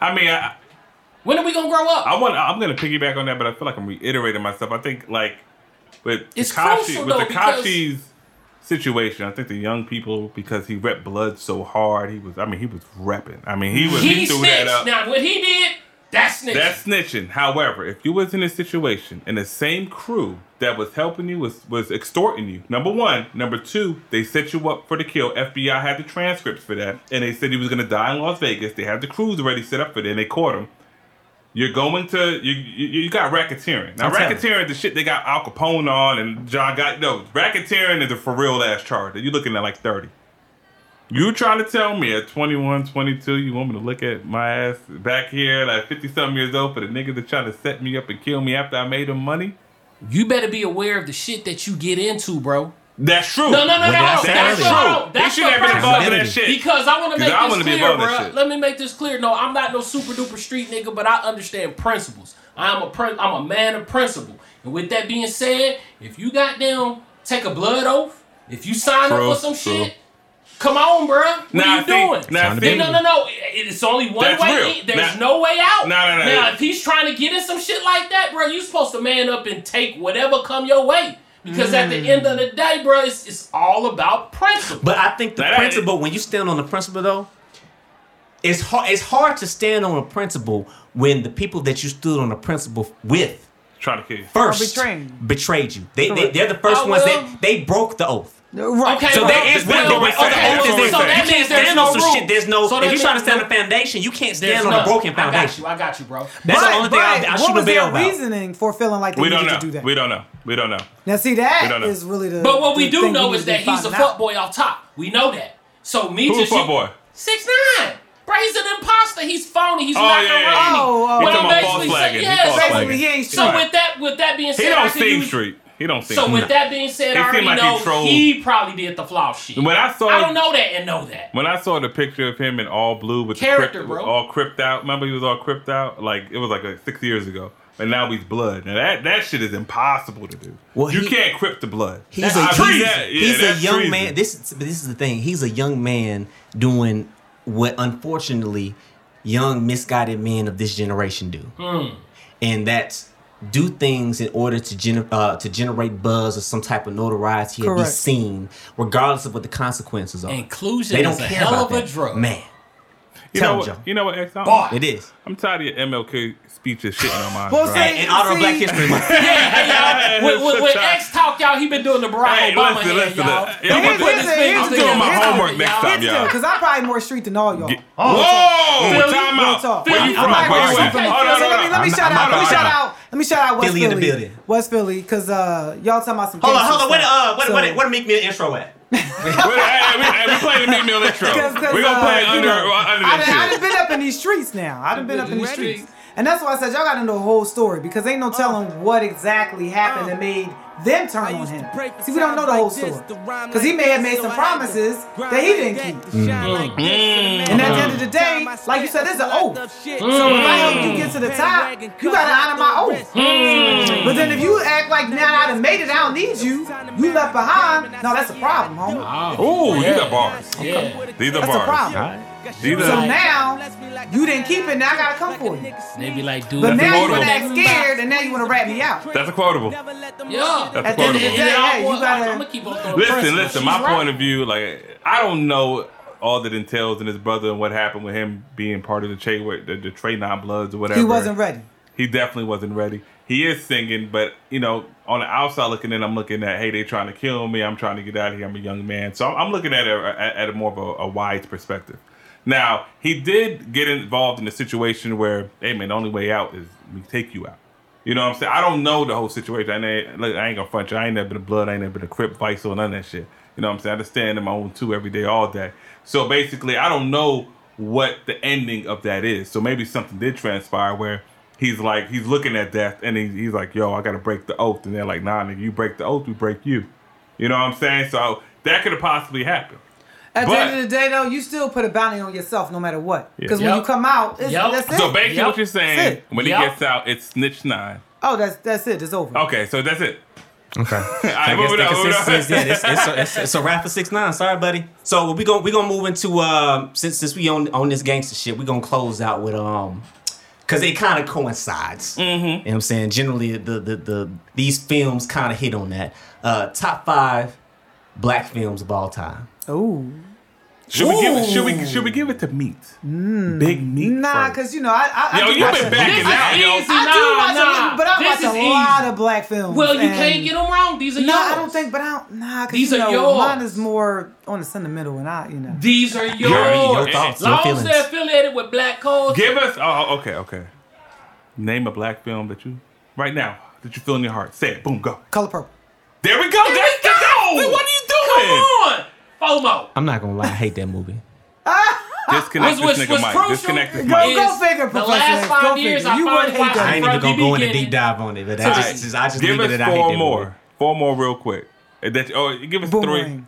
I mean, I, When are we gonna grow up? I want. I'm gonna piggyback on that, but I feel like I'm reiterating myself. I think like with It's Tekashi, with Tekashi's situation, I think the young people because he rep blood so hard, he was. I mean, he was repping. I mean, he was. He, he threw that snitched. up. Now, what he did, that's snitching. That's snitching. However, if you was in a situation and the same crew that was helping you was was extorting you, number one, number two, they set you up for the kill. FBI had the transcripts for that, and they said he was gonna die in Las Vegas. They had the crews already set up for that, and they caught him. You're going to you you, you got racketeering. Now I'm telling racketeering, the shit they got Al Capone on and John got no racketeering is a for real ass charge. You're looking at like 30. You trying to tell me at 21, 22, you want me to look at my ass back here like 50 something years old for the nigga that trying to set me up and kill me after I made him money? you better be aware of the shit that you get into, bro. That's true. No, no, no, no. that's That's, early. true. Hold on. He shouldn't have been first involved in that shit. Because I want to make 'Cause I this wanna be clear, involved that bro. shit. Let me make this clear. No, I'm not no super duper street nigga, but I understand principles. I'm a prin- I'm a man of principle. And with that being said, if you got down, take a blood oath. If you sign True, up for some true. shit, come on, bro. What Nah, are you see- doing? nah, Trying to see- be- no, no, no. It's only one That's way. real. in. There's Nah. no way out. Nah, nah, nah. Now, if he's trying to get in some shit like that, bro, you supposed to man up and take whatever come your way. Because at the end of the mm. day, bro, it's, it's all about principle. But I think the That ain't- principle, when you stand on the principle, though, it's hard. It's hard to stand on a principle when the people that you stood on a principle with Trying to kill you. first betrayed you. They, they, they're the first Oh, ones well. that they broke the oath. Right. Okay, So well, there is well, one thing. Oh, the oath is so that You means can't there's stand no on some rule. shit. There's no. So if you're trying to means stand no- a foundation, you can't stand on none. a broken foundation. I got you. I got you, bro. That's the only thing I, I what shoot a was their bell about. reasoning for feeling like they We don't needed know. to do that? We don't know. We don't know. Now, see, We that don't know. is really the. But what we do know is that he's a find fuck boy off top. We know that. So me Who's just a fuck boy? six nine. Bro, he's an imposter. He's phony. He's Oh, not yeah, gonna yeah, run yeah. Oh, oh. He What I'm false basically flagging. saying, He false So, flagging. Basically, he ain't so with that, with that being said, He I don't can seem use- street. He don't seem So with that being said, He I already seem like he know trolled. he probably did the floss shit. When I saw I don't know that and know that. When I saw the picture of him in all blue with Character, the bro. all crypt out. Remember he was all crypt out? Like it was like, like six years ago. And now he's blood. Now that that shit is impossible to do. Well, you he- can't crypt the blood. He's That's a treason. he's, Yeah, he's a young treason. man. This is this is the thing. He's a young man doing what unfortunately young misguided men of this generation do, hmm. and that's do things in order to gener- uh, to generate buzz or some type of notoriety and be seen, regardless of what the consequences are. Inclusion they don't is a care hell about of a that. drug. man. You Tell know what? Joe. You know what? X, I'm, Boy. It is. I'm tired of your MLK speeches shitting on mine. Well, bro. say- And, and honor of Black History Month. Yeah, hey, y'all. When, when, when X talk, y'all, he been doing the Barack Hey, Obama listen, hand, listen, y'all. listen. He Yeah, been I'm putting gonna- his fingers I'm I'm doing my homework next time, y'all. because I'm probably more street than all y'all. Whoa! Time out. Where you from? Where you at? Hold on, hold let me, on. let me shout out. Let me shout out. Let me shout out West Philly Philly. in the building. West Philly, because uh, y'all talking about some. Hold on, hold on. Where uh, what, So- what, what, Meek Mill intro at? Wait, hey, hey, we, hey, we playing the Meek Mill intro. Because- 'cause, We're gonna play it uh, you under, know, under I that done, I done been up in these streets now. I done been up in these streets. And that's why I said y'all gotta know the whole story because ain't no telling what exactly happened that made them turn on him. See, we don't know the whole story. Because he may have made some promises that he didn't keep. Mm. And at the end of the day, like you said, it's an oath. So if I help you get to the top, you gotta honor my oath. But then if you act like now I done made it, I don't need you, you left behind, no, that's a problem, homie. Ooh, these are bars. Yeah. These are bars. That's a bars. Problem. These So are. now you didn't keep it, now I gotta come for you. They be like, dude. But now you quotable. wanna act scared and now you wanna rat me out. That's a quotable. Yeah. That's At the end of the quotable. day, hey, you I'm gotta. gonna keep on Listen, listen. My right. point of view, like I don't know all that entails in his brother and what happened with him being part of the Trey, the, the Trey Non Bloods or whatever. He wasn't ready. He definitely wasn't ready. He is singing, but you know, on the outside looking in, I'm looking at, hey, they trying to kill me. I'm trying to get out of here. I'm a young man, so I'm, I'm looking at it at, at a more of a, a wide perspective. Now, he did get involved in a situation where, hey man, the only way out is we take you out. You know what I'm saying? I don't know the whole situation. I ain't, look, I ain't gonna front you. I ain't never been a blood. I ain't never been a crip, vice, or none of that shit. You know what I'm saying? I just stand in my own two every day, all day. So basically, I don't know what the ending of that is. So maybe something did transpire where he's like, he's looking at death and he, he's like, yo, I gotta break the oath. And they're like, nah, nigga, you break the oath, we break you. You know what I'm saying? So that could have possibly happened. At But- the end of the day, though, you still put a bounty on yourself no matter what. Yeah. Because when you come out, it's, Yep. that's it. So basically, Yep. what you're saying, when Yep. he gets out, it's snitch nine. oh, that's that's it. It's over. Okay, so that's it. Okay. All I right, guess moving the on, moving on. consensus is, yeah, it's, it's, a, it's, it's a wrap for six nine. Sorry, buddy. So we gonna we gonna move into um since since we on on this gangster shit, we gonna close out with um because it kind of coincides. Mm-hmm. You know what I'm saying? Generally, the the, the these films kind of hit on that. Uh, top five black films of all time. Ooh. Should we give it? Should we? Should we give it to Meet? Big Meet. Mm. Nah, first. because you know I I, I Yo, do you watch been backing out, yo. easy. I do Nah, watch nah. a, but I This watch is a lot of black films. Well, you can't get them wrong. These are No, yours. I don't think, but I don't. Nah, because These you are know, yours. mine is more on the sentimental, and I, you know. These are yours. your thoughts, your Long as feelings. they're affiliated with black culture. Give us. Oh, okay, okay. Name a black film that you right now that you feel in your heart. Say it. Boom. Go. Color purple. There we go. There That's we the go. Then What are you Come doing? on, FOMO. I'm not gonna lie, I hate that movie. Disconnect What's- this what's- nigga what's Mike. crucial Disconnect this is- Go, mic. go figure, the last X, five go years figure. I You finally would hate watched that. I ain't even gonna the go into beginning. deep dive on it, but All I right, just, I just give leave us it at I four more. movie. Four more real quick. That, oh, give us three. Boomerang.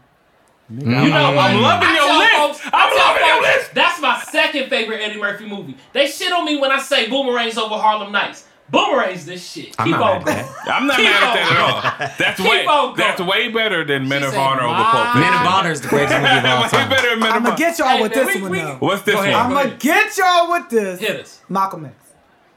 Mm-hmm. You know, I'm mm-hmm. loving your list. Folks, I I'm tell loving your list. That's my second favorite Eddie Murphy movie. They shit on me when I say Boomerang's over Harlem Nights. Boomerang's this shit. I'm Keep not on mad at going. that. I'm not Keep mad at that at all. That's Keep way on going. that's way better than Men She of said, Honor over "My Pulp Fiction. Men of Honor is the greatest movie of all way time. better than Men I'ma Honor. get y'all Hey, with man, this we- one we- though. What's this Go ahead. one? I'ma get y'all with this. Hit us. Malcolm X.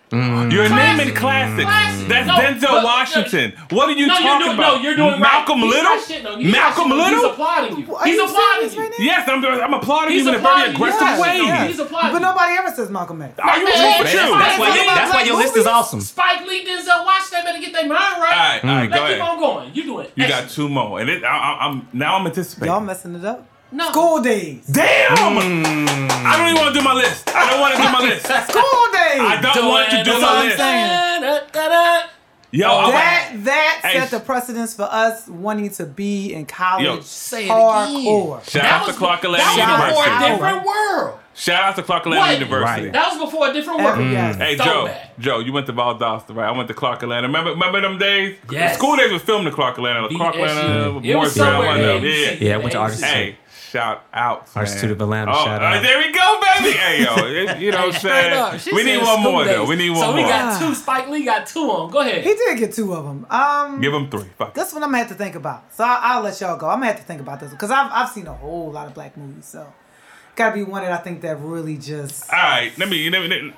Mm. You're naming classics. Classic. That's No, Denzel but- Washington. What are you no, talking you're doing, about? no, you're doing Malcolm right. Little. not shitting on you. He's not Malcolm shitting. Little. He's applauding you. Are He's you applauding you. right? Yes, I'm. I'm applauding He's you in a very applauding you. aggressive Yes, way. yes. He's applauding But nobody ever says Malcolm X. Are you Man, wrong that's why- That's why, you, that's why your black list is awesome. Spike Lee, Denzel Washington better get their mind right. All right, all right, Let's keep on going. You do it. You got two more, and it, I, I, I'm now I'm anticipating. Y'all messing it up. No. School Daze. Damn! Hmm. I don't even want to do my list. I don't want to do my list. School Daze. I don't want to do my list. saying. Yo, I'm That that Hey, set the precedence for us wanting to be in college Yo, say it hardcore. shout That out was to Clark Atlanta University. That was before a different world. Shout out to Clark Atlanta What? University. Right. That was before a different world. Every- mm. yes. Hey Joe, Throwback. Joe, you went to Valdosta, right? I went to Clark Atlanta. Remember, remember them days? Yes. School Daze was filmed in Clark Atlanta. Clark Atlanta, It was Morrisville, somewhere one of them. in Yeah. Yeah, I went to ACC. Artist Hey, shout out, Arts man. Institute of Atlanta, Oh, shout uh, out. there we go, baby. hey, yo, it- you know what I'm saying? up. We need one school more though. We need one so more. So we got two. Spike Lee got two on. Go ahead. He did get two of them. Um, Give them three. Fuck. this one I'm gonna have to think about. So I, I'll let y'all go. I'm gonna have to think about this because I've I've seen a whole lot of black movies. So gotta be one that I think that really just. All right, let me let me let me,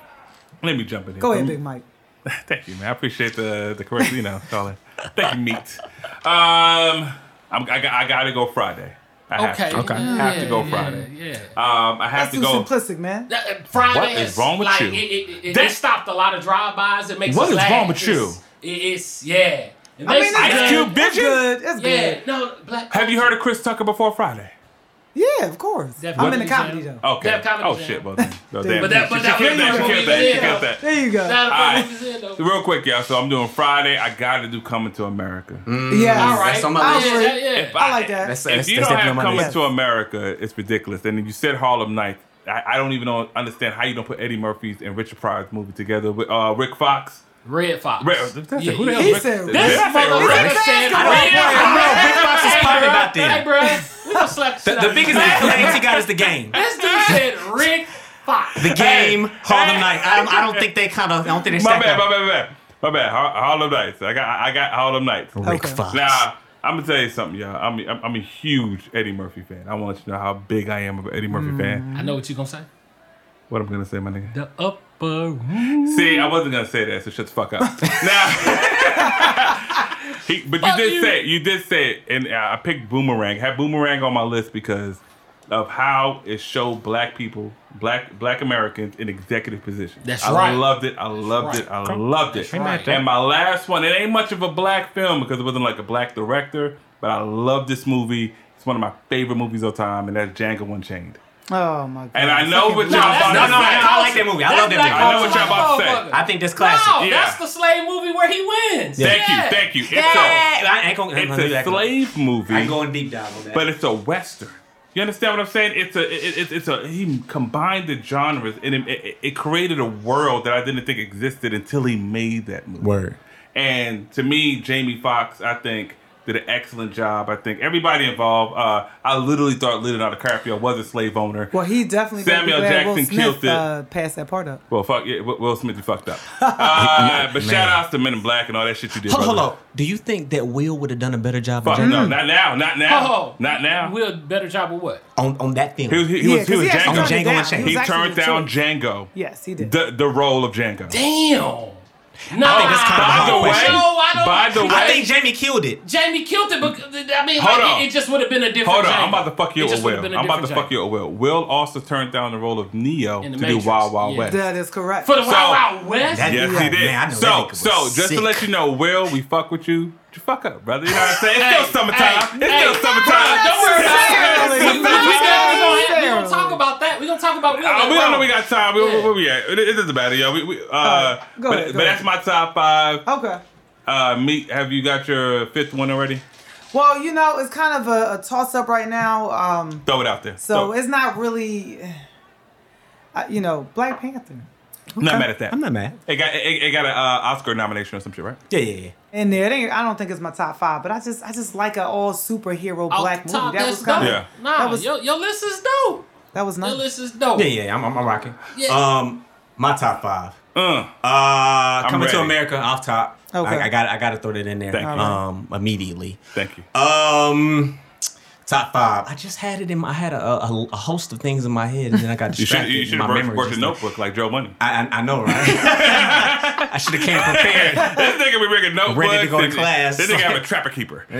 let me jump in. Here. Go ahead, Big Mike. Thank you, man. I appreciate the the correct, you know, calling. Thank you, Meet. Um, I'm, I got I got to go Friday. I have Okay. to. Okay. I have to go Yeah, Friday. Yeah. Um, I have That's to too go. simplistic, man. Uh, Friday. What is wrong with like, you? It, it, it, That- it stopped a lot of drive-bys. It makes What us is laugh. wrong with you? It's, it's yeah. It I mean, it's us Ice. Cube good. It's good. It's Yeah. good. No. Black. Have you heard of Chris Tucker before Friday? Yeah, of course. Def I'm in the comedy Jam. though. Okay. Def Comedy oh Jam. shit. Well, then, well, But damn. that- she, but she that- killed that. She but killed that- that. She killed that. There you go. Alright. to Movies in, though. So real quick, y'all. So I'm doing Friday. I got to do Coming to America. yeah. All right. That's on my I list. Yeah, yeah, yeah. If I like that. That's, If that's, you that's don't have Coming list. to America, it's ridiculous. And then you said Harlem Nights. I, I don't even know, understand how you don't put Eddie Murphy's and Richard Pryor's movie together with uh, Rick Fox. Redd Foxx. Rick, that's. Yeah, Who the hell He Rick? said This I say motherfucker said I know, Red I know, Rick Fox is Hey, popping bruh. back. Hey, bro. We gonna slap The, the biggest of accolades he got is the game. This dude said Rick Fox. The game, Harlem hey. Night. I, don't- I don't think they kind of. I don't think they My stack bad, up. my bad, my bad. My bad. Har- Harlem Nights. I got, I got Harlem Nights. Rick Okay. Fox. Now, I'm gonna tell you something, y'all. I'm, I'm, I'm a huge Eddie Murphy fan. I want you to know how big I am of an Eddie Murphy mm. fan. I know what you gonna say. What I'm gonna say, my nigga. The upper room. See, I wasn't gonna say that, so shut the fuck up. now, he, but you did you. say. You did say it, and I picked Boomerang. Had Boomerang on my list because of how it showed black people, black black Americans in executive positions. That's I right. loved it. I loved right. it. I loved it. Right. And my last one, it ain't much of a black film because it wasn't like a black director, but I love this movie. It's one of my favorite movies of all time, and that's Django Unchained. Oh my god. And I know what y'all that's about No, to no, say. no, I like that movie. I That's love that movie. I know what y'all about to say. I think that's classic. No, Yeah. that's the slave movie where he wins. Thank Yeah. you, thank you. It's Yeah, I ain't gonna. a it's a slave movie. I'm going deep dive on that. but it's a western. You understand what I'm saying? It's a it, it, it's a he combined the genres and it, it, it created a world that I didn't think existed until he made that movie. Word. And to me, Jamie Foxx, I think, did an excellent job. I think everybody involved. Uh, I literally thought Leonardo DiCaprio was a slave owner. Well, he definitely. Samuel glad Jackson Will Smith, killed it. Uh, passed that part up. Well, fuck yeah, Will Will Smith, you fucked up. Uh, but Man. shout outs to Men in Black and all that shit you did. Hold, hold on. Do you think that Will would have done a better job Fuck than no, not now, not now, Oh, not now. Will better job with what? on on that film? He was he, Yeah, was he 'cause was he Django. turned Django down. He He was actually turned down choice. Django. Yes, he did. The the role of Django. Damn. No, I think that's kind of a By hard the way, question. No, I don't. by the way, I think Jamie killed it. Jamie killed it, but I mean, Hold like, on. it, it just would have been a different. Hold on, Jamie. I'm about to fuck you It just Will. would've been a I'm about to different fuck you Will. Will also turned down the role of Neo In to the do Matrix, Wild Wild yeah. West. That is correct. for the So- Wild Wild West. That- Yes, Yeah, he did. man, I know that so, nigga was so just sick. to let you know, Will, we fuck with you. You fuck up, brother. You know what I'm saying? It's Hey, still summertime. hey, it's hey, still summertime. Don't worry about it. We, we, we, we, Necessarily. gonna talk about that. We gonna talk about. Will Uh, we don't know we got time. We, Yeah. Where we at? It, it doesn't matter, yo. We, we, uh, right, go but, ahead, go but ahead. that's my top five. okay. Uh, meet. Have you got your fifth one already? Well, you know, it's kind of a, a toss up right now. Um, Throw it out there. so Throw it's not really, uh, you know, Black Panther. I'm not mad at that. I'm not mad. It got it, it got an uh, Oscar nomination or some shit, right? Yeah, yeah, yeah. In there. It ain't, I don't think it's my top five, but I just I just like an all superhero Off black the movie. That was kind dope. of Yeah. Nah, That was- your, your list is dope. that was Your nice. list is dope. Yeah, yeah, I'm, I'm, I'm rocking. Yeah. Um, my top five. Uh, Uh, coming to. America off top. Okay. I, I got I got to throw that in there. Thank you. Um, immediately. thank you. Um, top five. I just had it in. my I had a, a, a host of things in my head, and then I got You should distracted. you should my have worked, memory worked a just- notebook like Joe Money. I, I, I know, right? I should have came prepared. This nigga be bringing notebooks. Ready to go to and- class. This nigga have a trapper keeper. the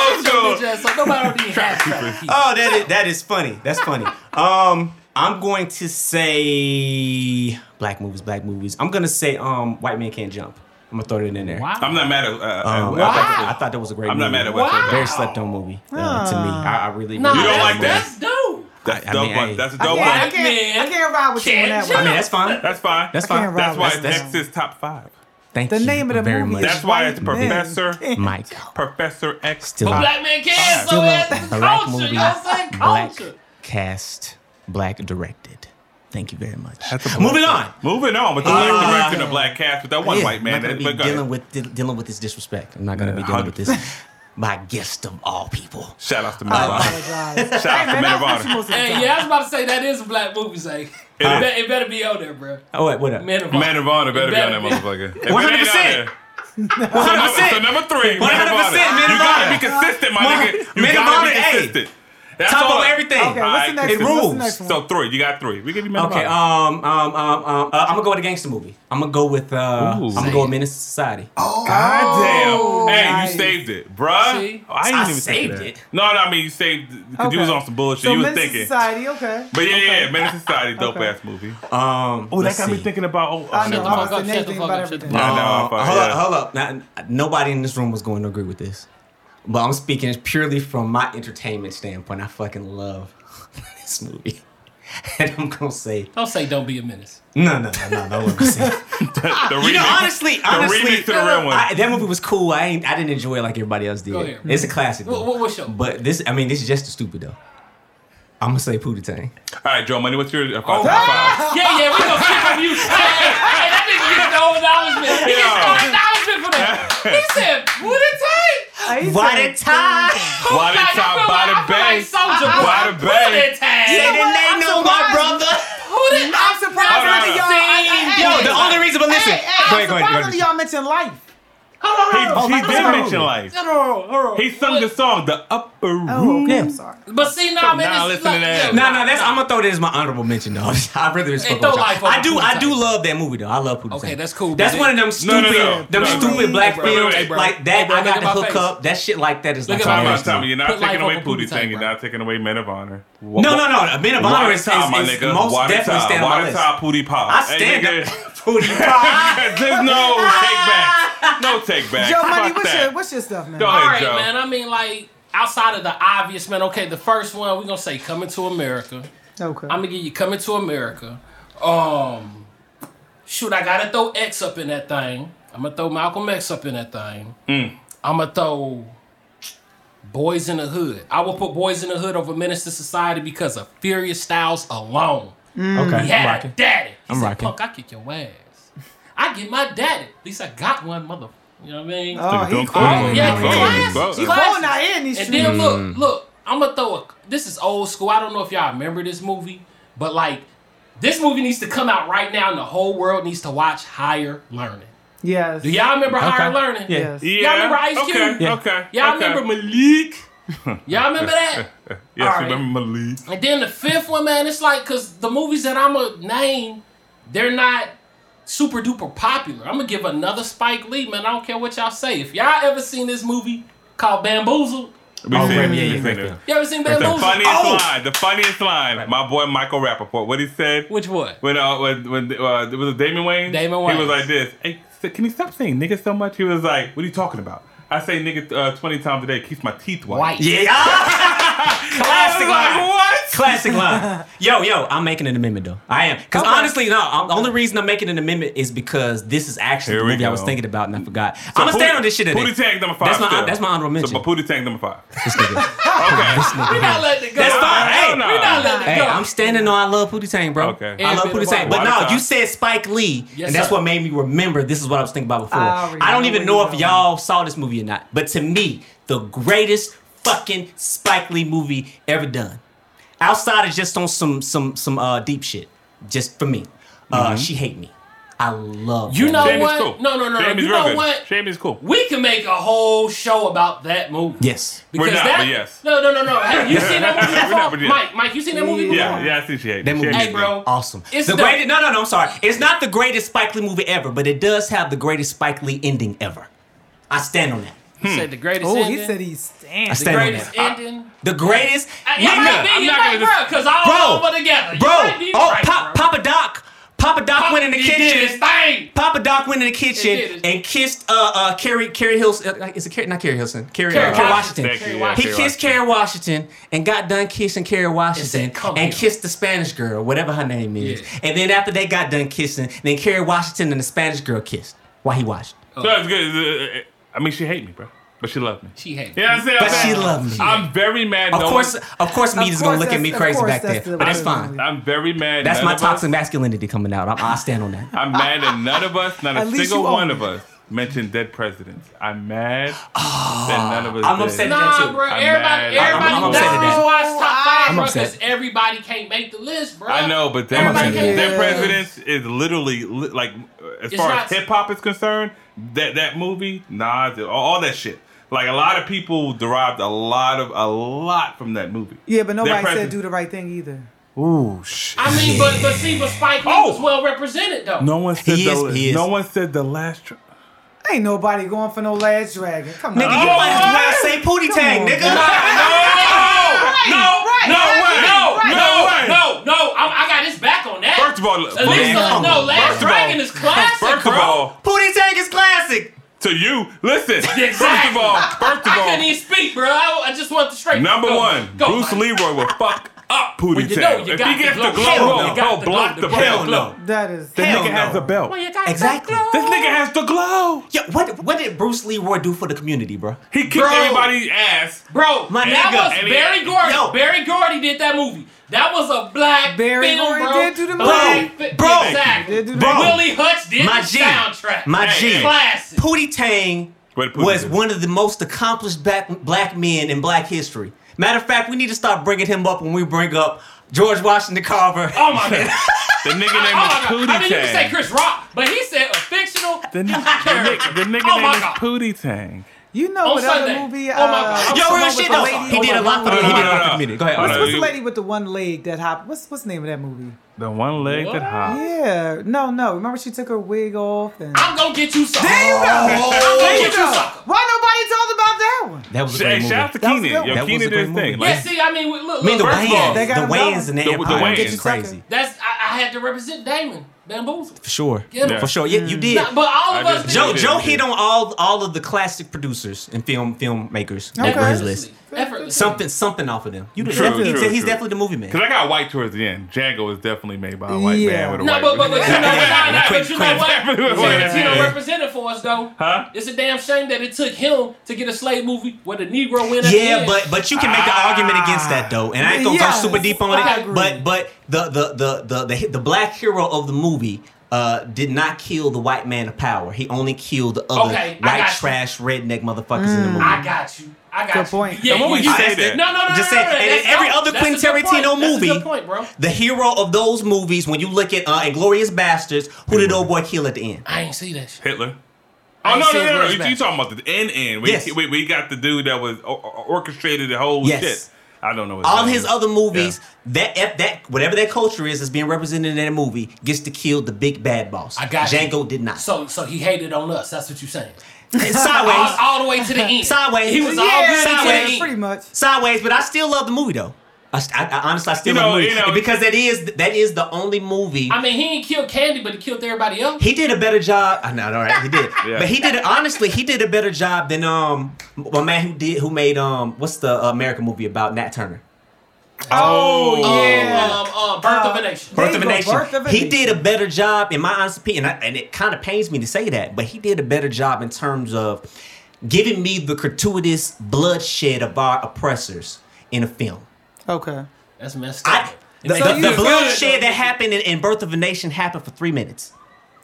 old school. Just, so nobody don't even have. Oh, that is that is funny. That's funny. Um, I'm going to say black movies, black movies. I'm gonna say um, White Man Can't Jump. I'm gonna throw it in there. Wow. I'm not mad at. Uh, Um, I I, thought, thought- I thought that was a great movie. I'm movie. not mad at Wow. Very slept on movie uh, to me. I, I really, Nah, really You don't like that? That's dope. That's I- I dope mean, one. hey. That's a I dope can't, I one. can't, I can't ride with you on that jump. I mean, that's fine. That's fine. That's fine. ride That's why with That's- next is top five. Thank The you name of the very movie much. That's why it's Professor Mike. Professor X. Still But a, black man can, still so a it's black culture. movie, You know what I'm saying? black cast, black directed. Thank you very much. Moving on. Moving on with the Uh, black director and the black cast with that one Yeah, white man. I'm not gonna be dealing with de- dealing with this disrespect. I'm not gonna be Yeah, dealing with this. 100%. My guest of all people. Shout out to I Men of Honor. Shout out to man, Men of Honor. you supposed to Hey, yeah, I was about to say that is a black movie. Say it, Huh? be- it better be on there, bro. Oh wait, what up? Man of Man of Honor better It be on that better motherfucker. If it 100%. ain't on there- So number, so number three, Men of 100% Honor. Men of You gotta be consistent, my Mon- nigga. You gotta Honor, be hey. consistent. That's Top all. of everything. Okay, what's the Alright, next it one? What's rules. the next one? So three, you got three. We give you Men Okay, of Honor. um, um, um, um, uh, I'm gonna go with a gangster movie. I'm gonna go with, uh, I'm gonna go with Menace to Society. God damn. Hey, nice. you saved it, bruh. See? Oh, I didn't I even think saved of that. it. No, no, I mean you saved because you Okay. was on some bullshit. So you was Menace thinking. Society, okay. But yeah, okay. yeah, Menace Society, dope Okay. ass movie. Um, Oh, that let's got me see. thinking about. Oh, I oh, know. never I mind. was fuck up, the shut next the fuck about up, shut the everything. Yeah, I know, Uh, hold up, hold up. Now, nobody in this room was going to agree with this, but I'm speaking purely from my entertainment standpoint. I fucking love this movie, and I'm gonna say Don't say don't be a menace. no, no, no, no, no. I'm gonna say. The You know, remix- honestly, the honestly, remix to the real one. I, that movie was cool. I ain't, I didn't enjoy it like everybody else did. Go ahead. It's a classic. What- though. what- what's your- But this, I mean, this is just as stupid though. I'm gonna say Pootie Tang. All right, Joe Money, what's your uh, Oh, top five? Yeah, yeah, we gonna skip on you. Hey, hey, hey, that nigga gets no acknowledgement. He gets no acknowledgement for that. He said, "What it take?" Hey, he Why said- the time? Why the Like, I by the I feel bay? like Soulja Boy. By the Who bay. that tag? What? then they I'm know my surprised. brother. Who did I'm surprised none of y'all. on. I- I- Yo, the only reason, but listen. Hey, hey, go I'm ahead, go ahead, surprised none of y'all mentioned life. Hold on, He, hold on. he my did mention life. Hold on, hold on. He sung the song, The Upper Oh, Room. okay. Yeah. I'm sorry. But see, now, man, Now it's listen to that. yeah, No, no, that's I'm gonna throw that as my honorable mention though. I really respect throw what y'all- life I do, I do love that movie though. I love Pootie Okay, that's cool, That's one of them stupid, no, no. them No. stupid black bro. films bro. like that. Bro, I got at to hook up. That shit like that is Look like at my Time something out, face. else. time. You're not taking away over Pootie Pootie Tang. Tang, You're not taking away Men of Honor. No, no, no. Men of Honor is, is, Watertop, my is nigga. most definitely stand on my list. Watertop, Pootie Pop. I stand hey, up. nigga. Pootie Pie. There's no take back. No take back. Joe Money, Fuck what's that. your, what's your stuff, man? Go ahead, right, Joe. man. I mean, like, outside of the obvious, man. Okay, the first one we're gonna say "Coming to America." Okay. I'm gonna give you "Coming to America." Um, shoot, I gotta throw X up in that thing. I'm gonna throw Malcolm X up in that thing. I'm gonna throw Boyz n the Hood. I will put Boyz n the Hood over Menace to Society because of Furious Styles alone. Okay, He had a rocking. daddy. He I'm said, rocking. Punk, I kick your ass. I get my daddy. At least I got one, mother. You know what I mean? oh, Don't Oh, yeah, Don't call him. classics. Don't- He's Classics. going out in these And streets. then look, look, I'm gonna throw a. This is old school. I don't know if y'all remember this movie, but like, this movie needs to come out right now, and the whole world needs to watch Higher Learning. Yes. Do y'all remember Higher Learning? Yeah. Yes. Yeah. Y'all remember Ice Cube? Okay. Yeah. Okay. Y'all okay. remember Malik? y'all remember that? Yes, All right. remember Malik. And then the fifth one, man, it's like because the movies that I'm gonna name, they're not super duper popular. I'm gonna give another Spike Lee, man. I don't care what y'all say. If y'all ever seen this movie called Bamboozled, We Oh, seen yeah, We yeah, seen right it. you ever seen The Bamboozled? funniest Oh! line, the funniest line, my boy Michael Rapaport, what he said Which one? when uh when when uh, it was Damon Wayans. Damon Wayans. He was like this. Hey, can you stop saying nigga so much? He was like, what are you talking about? I say nigga uh, twenty times a day, keeps my teeth white. White. Yeah. Classic I was like, line. what? Classic line. Yo, yo, I'm making an amendment though. I am. Because Okay. honestly, no, I'm, the only reason I'm making an amendment is because this is actually Here the we movie I was thinking about and I forgot. I'm gonna stand on this shit in Pootie it. Tang number five. That's my still. that's my honorable mention. So, but Pootie Tang number five. This nigga. Okay. We're not letting it go. That's fine. Hey, Hell no. We not letting it Hey, go. I'm standing on I love Pootie Tang, bro. Okay. I love And Pootie Tang. But no, time. you said Spike Lee, Yes, and that's sir. what made me remember this is what I was thinking about before. I don't even know if y'all saw this movie or not. But to me, the greatest fucking Spike Lee movie ever done. Outside of just on some some some uh deep shit. Just for me. Uh she hate me. I love You know movie. Shame what? cool. No, no, no. Shame you know good. what? Shame is cool. We can make a whole show about that movie. Yes. We're not, that, but yes. No, no, no, no. Have you seen that movie We're before? not, yes. Mike, Mike, you seen that movie before? Yeah, yeah, I see she hate That me. movie Hey, bro. Awesome. It's the dope. greatest. No, no, no. I'm sorry. It's not the greatest Spike Lee movie ever, but it does have the greatest Spike Lee ending ever. I stand on that. He said the greatest Oh, ending. he said he's I standing. stand on greatest that. ending. The greatest. It might Nigga, be, I'm not might, gonna bro, because all Bro. over together. You bro. might be Oh, right, Pop, bro. Papa Doc. Papa Doc went in the He did his kitchen. thing. Papa Doc went in the did kitchen his- and kissed uh uh Carrie Keri Hilson. Uh, is it Carrie? Not Keri Hilson. Carrie, Kerry uh, Kerry Washington. Washington. Thank you, yeah, He Kerry kissed Washington. Kerry Washington and got done kissing Kerry Washington "Come and here." kissed the Spanish girl, whatever her name is. Yeah. And then after they got done kissing, then Kerry Washington and the Spanish girl kissed while he watched. So it's good. I mean, she hate me, bro, but she loved me. She hates You know I'm saying? But I'm she saying- loved me. I'm very mad. Of no course, one- of course, Meet is gonna look at me crazy back there, the but that's fine. I'm very mad. That's my of us- toxic masculinity coming out. I, I stand on that. I'm mad that none of us, not a single one of us, mentioned dead presidents. I'm mad ah, that none of us. I'm did. upset at that Nah, too. bro. I'm Everybody, mad. everybody. I'm that's upset the reason that. why it's top five, I'm bro. upset. Because everybody can't make the list, bro. I know, but dead, Everybody dead presidents is literally like as It's far not- as hip hop is concerned. That that movie, Nas, all, all that shit. Like a lot of people derived a lot of a lot from that movie. Yeah, but nobody Dead said do the right thing either. Ooh shit. I mean, but but see, but Spike Lee Oh! was well represented though. No one said He the is- he is. no one said the last. Tr- Ain't nobody going for no last dragon. Come on. Nigga, you might as well say Pootie Tang, nigga. No, right, no, way. no, Right. no, No way. no, no. I'm, I got his back on that. First of all, At least, Man, uh, no. Last First Dragon is classic, First bro. of all, Pootie Tang is classic. to you, listen. Exactly. First of all, first of I all, couldn't even speak, bro. I, I just want the straight. Number go, one, go, Bruce Mike. Leroy will fuck up Pootie Well, you Tang. know if he gets the the glow. glow, Hell he'll, no. You he'll block the the pill. Hell no. That is. The Hell nigga has no. a belt. Well, you got Exactly. that This nigga has the glow. Yo, what what did Bruce Leroy do for the community, bro? He kicked Bro. everybody's ass. Bro, My that nigga. was Berry Gordy. Yo. Berry Gordy did that movie. That was a black Barry film, Gordy bro. did do the Black movie. fi- Bro. exactly. Did do the Bro. movie. Willie Hutch did My the G. soundtrack. My Hey, G. hey. Classic. Pootie Tang Pootie was do? one of the most accomplished black, black men in black history. Matter of fact, we need to start bringing him up when we bring up George Washington Carver. Oh my god. The nigga Oh name my is god. Pootie I mean, you can say Chris Rock, but he said a fictional The, the, character. nigga, the nigga oh name is. Pootie Tang. You know On what other Sunday. movie? Oh my God. uh, Yo, real shit with the though. lady- He did a lot for the he did a lot for the community. Go ahead. Hold Go on. What's the lady with the one leg that hop? What's what's the name of that movie? The one leg What? that hop. Yeah, no, no. Remember she took her wig off and. I'm gonna get you some. There you go. I'm There gonna you get you go. some. Why nobody told about that one? That was a Hey, great movie. shout out to That was Keenen. good. Yo, That was Keenen a did his great thing. movie. Yeah, see, I mean, look, I mean, the First of all, Wayans, They the got Wayans going. and the The- the Empire Wayans. is Get crazy. That's I, I had to represent Damon Bamboozle. For sure. Get him. For sure. Yeah, you did. Nah, but all of I us did. Joe did, Joe hit on all all of the classic producers and film filmmakers Okay. over his list. Effortless. Something, something off of them. You True, definitely, true, he's, he's definitely the movie man. Because I got white towards the end. Django is definitely made by a white Yeah. man with a No, white. but, but, but you know, nah, nah, Quinn- but you know Quinn- what? White. Tarantino Yeah. represented for us though. Huh? It's a damn shame that it took him to get a slave movie where the Negro went. at the Yeah, but but you can make an argument against that though, and I ain't gonna Yes, go super deep on I it. agree. But but the the the the the, the black hero of the movie. Uh, did not kill the white man of power. He only killed the other Okay, white got you. trash redneck motherfuckers in the movie. I got you. I got Good you. point. Yeah, And what you- would you you- say that's- that? No, no, no, Just no, saying, no, no, and that's every dope. other That's Quentin good point. Tarantino That's a movie, good point, bro. The hero of those movies, when you look at uh, Inglourious Basterds, who did old boy kill at the end? I ain't see that shit. Hitler. I Oh ain't no seen no no! no. You, you talking about the end end? We, Yes. we, we got the dude that was o- o- orchestrated the whole Yes. shit. I don't know. His All name. his other movies, that that that whatever that culture is, is being represented in that movie, gets to kill the big bad boss. I got you. Django did not. So, so he hated on us. That's what you're saying. Sideways, All, all the way to the end. sideways. He was all yeah, good sideways. to the yeah, end. pretty much. sideways, but I still love the movie though. I, I, I honestly, I still You love the movie you know- because that is that is the only movie. I mean, he didn't kill Candie, but he killed everybody else. he did a better job. I know, all right, he did. Yeah. But he did it honestly. He did a better job than um a man who did who made um what's the American movie about Nat Turner? Oh, yeah. Um, uh, Birth of Uh, a Nation. Birth of a Nation. Birth of a he did a better job, in my honest opinion, and, I, and it kind of pains me to say that, but he did a better job in terms of giving me the gratuitous bloodshed of our oppressors in a film. Okay. That's messed up. I, the, makes the, the feel good, bloodshed that happened in, in Birth of a Nation happened for three minutes.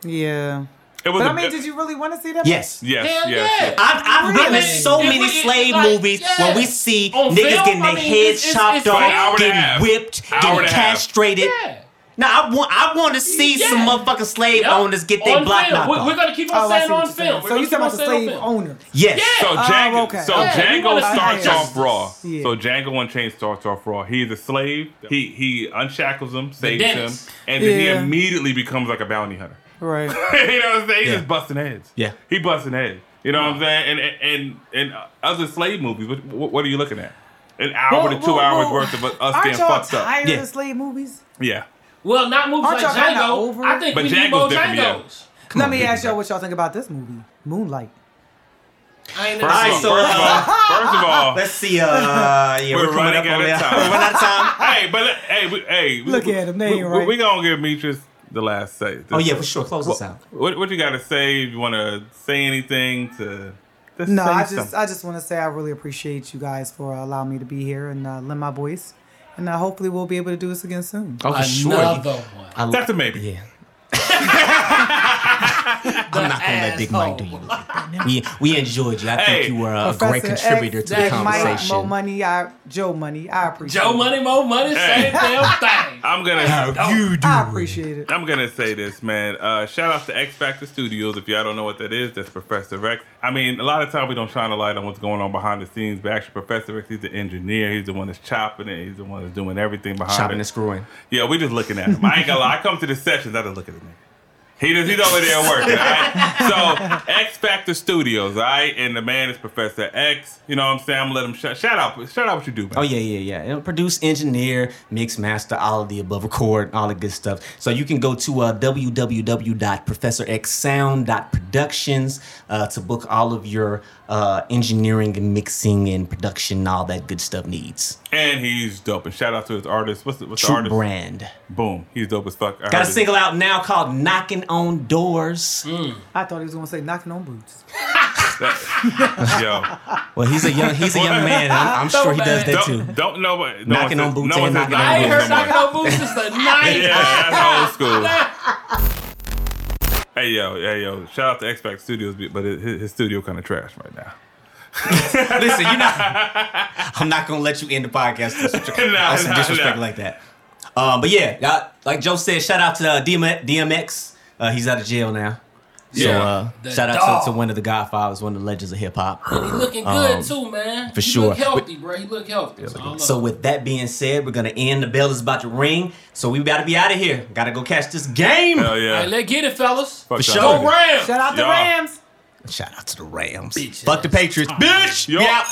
Yeah. It was But a- I mean, did you really want to see that? Yes. Yes, Hell yes, yeah. yes. I've, I've Really? witnessed so If many we- slave like, movies yeah. where we see On niggas film, getting I their mean, heads it's- it's- chopped it's off, an hour and a getting whipped, getting and a half. castrated. Yeah. Now I want I want to see Yeah. some motherfucking slave Yep. owners get their On block knocked We're, off. we're gonna keep Oh, on I saying on you're film. saying. So you gonna talking about the slave on film. owner? yes. So Yeah. Django, Oh, okay. so Yeah, Django wanna- starts I- I- off raw. Yeah. So Django Unchained starts off raw. He's a slave. He he unshackles him, saves him, and then he immediately becomes like a bounty hunter. Right. you know what I'm saying? He's Yeah. just busting heads. Yeah. he busting heads. You know what I'm saying? And and and, and other slave movies. What, what, what are you looking at? An hour to two Well, well, hours well, worth of us Aren't getting y'all fucked up. tired Yeah. of slave movies? Yeah. Well, not movies Aren't like y'all kinda Django. over I think But we need Django's more different, yeah. Let on, me ask y'all what y'all think about this movie, Moonlight. I ain't First, never All right, of, all, so, first, of all, first of all, Let's see. Uh, yeah, We're we're, coming running up out on of time. We're running out of time. hey, but hey, we, hey, we- Look we, at him, they We, ain't we, right. we gonna give Metris the last say. Oh yeah, for sure. Close this What, out. what, what you got to say? You want to say anything to? Just No, I just something. I just want to say I really appreciate you guys for allowing me to be here and uh, lend my voice, and uh, hopefully we'll be able to do this again soon. Oh, for sure. Another one. I, That's a maybe. Yeah. I'm not gonna let Big Mike do you. like that. We we enjoyed you. I Hey, think you were a great contributor X, to the Big Mike, conversation. Mo Money, I Joe Money, I appreciate. Joe it. Money, Mo Money, Hey. same damn thing. I'm gonna. you do. I appreciate it. I'm gonna say this, man. Uh, shout out to X Factor Studios. If y'all don't know what that is, that's Professor X. I mean, a lot of times we don't shine a light on what's going on behind the scenes, but actually, Professor X, he's the engineer. He's the one that's chopping it. He's the one that's doing everything behind Chopping it. and screwing. Yeah, we just looking at him. I ain't gonna lie. I come to the sessions, I just look at the nigga. He just, he's over there working, all right? So, X Factor Studios, all right? And the man is Professor X. You know what I'm saying? I'm gonna let him shout, shout out. Shout out what you do, man. Oh yeah, yeah, yeah. And produce, engineer, mix, master, all of the above, record, all the good stuff. So you can go to uh, www.professorxsound.productions uh, to book all of your uh, engineering and mixing and production, all that good stuff needs. And he's dope. And shout out to his artist. What's the, what's the True artist? brand. Boom. He's dope as fuck. I Got a heard it. single out now called "Knocking on Doors." I thought he was gonna say knocking on boots. Yo. Well, he's a young he's a young man. I'm, I'm sure he does that too. Don't, don't know what. No Knocking one on boots no one and knocking on boots. I ain't heard knocking on boots since the night. Yeah, that's old school. Hey yo, hey yo! Shout out to X Factor Studios, but his, his studio kind of trash right now. Listen, you're not. I'm not gonna let you end the podcast some, Nah, on some nah, disrespect nah. like that. Um, but yeah, like Joe said, shout out to uh, DM, DMX. Uh, he's out of jail now. So Yeah. uh, The shout out to, to one of the Godfathers, one of the legends of hip hop. He looking good Um, too, man. for he sure. Look healthy, bro. He look healthy. so So with that being said, we're gonna end. The bell is about to ring, so we gotta be out of here. Gotta go catch this game. Hell yeah! right, let's get it, fellas. Fuck For sure. Go Rams. Shout out the Y'all. Rams. Shout out to the Rams. Bitch Fuck the ass. Patriots, bitch. Yo. Yeah.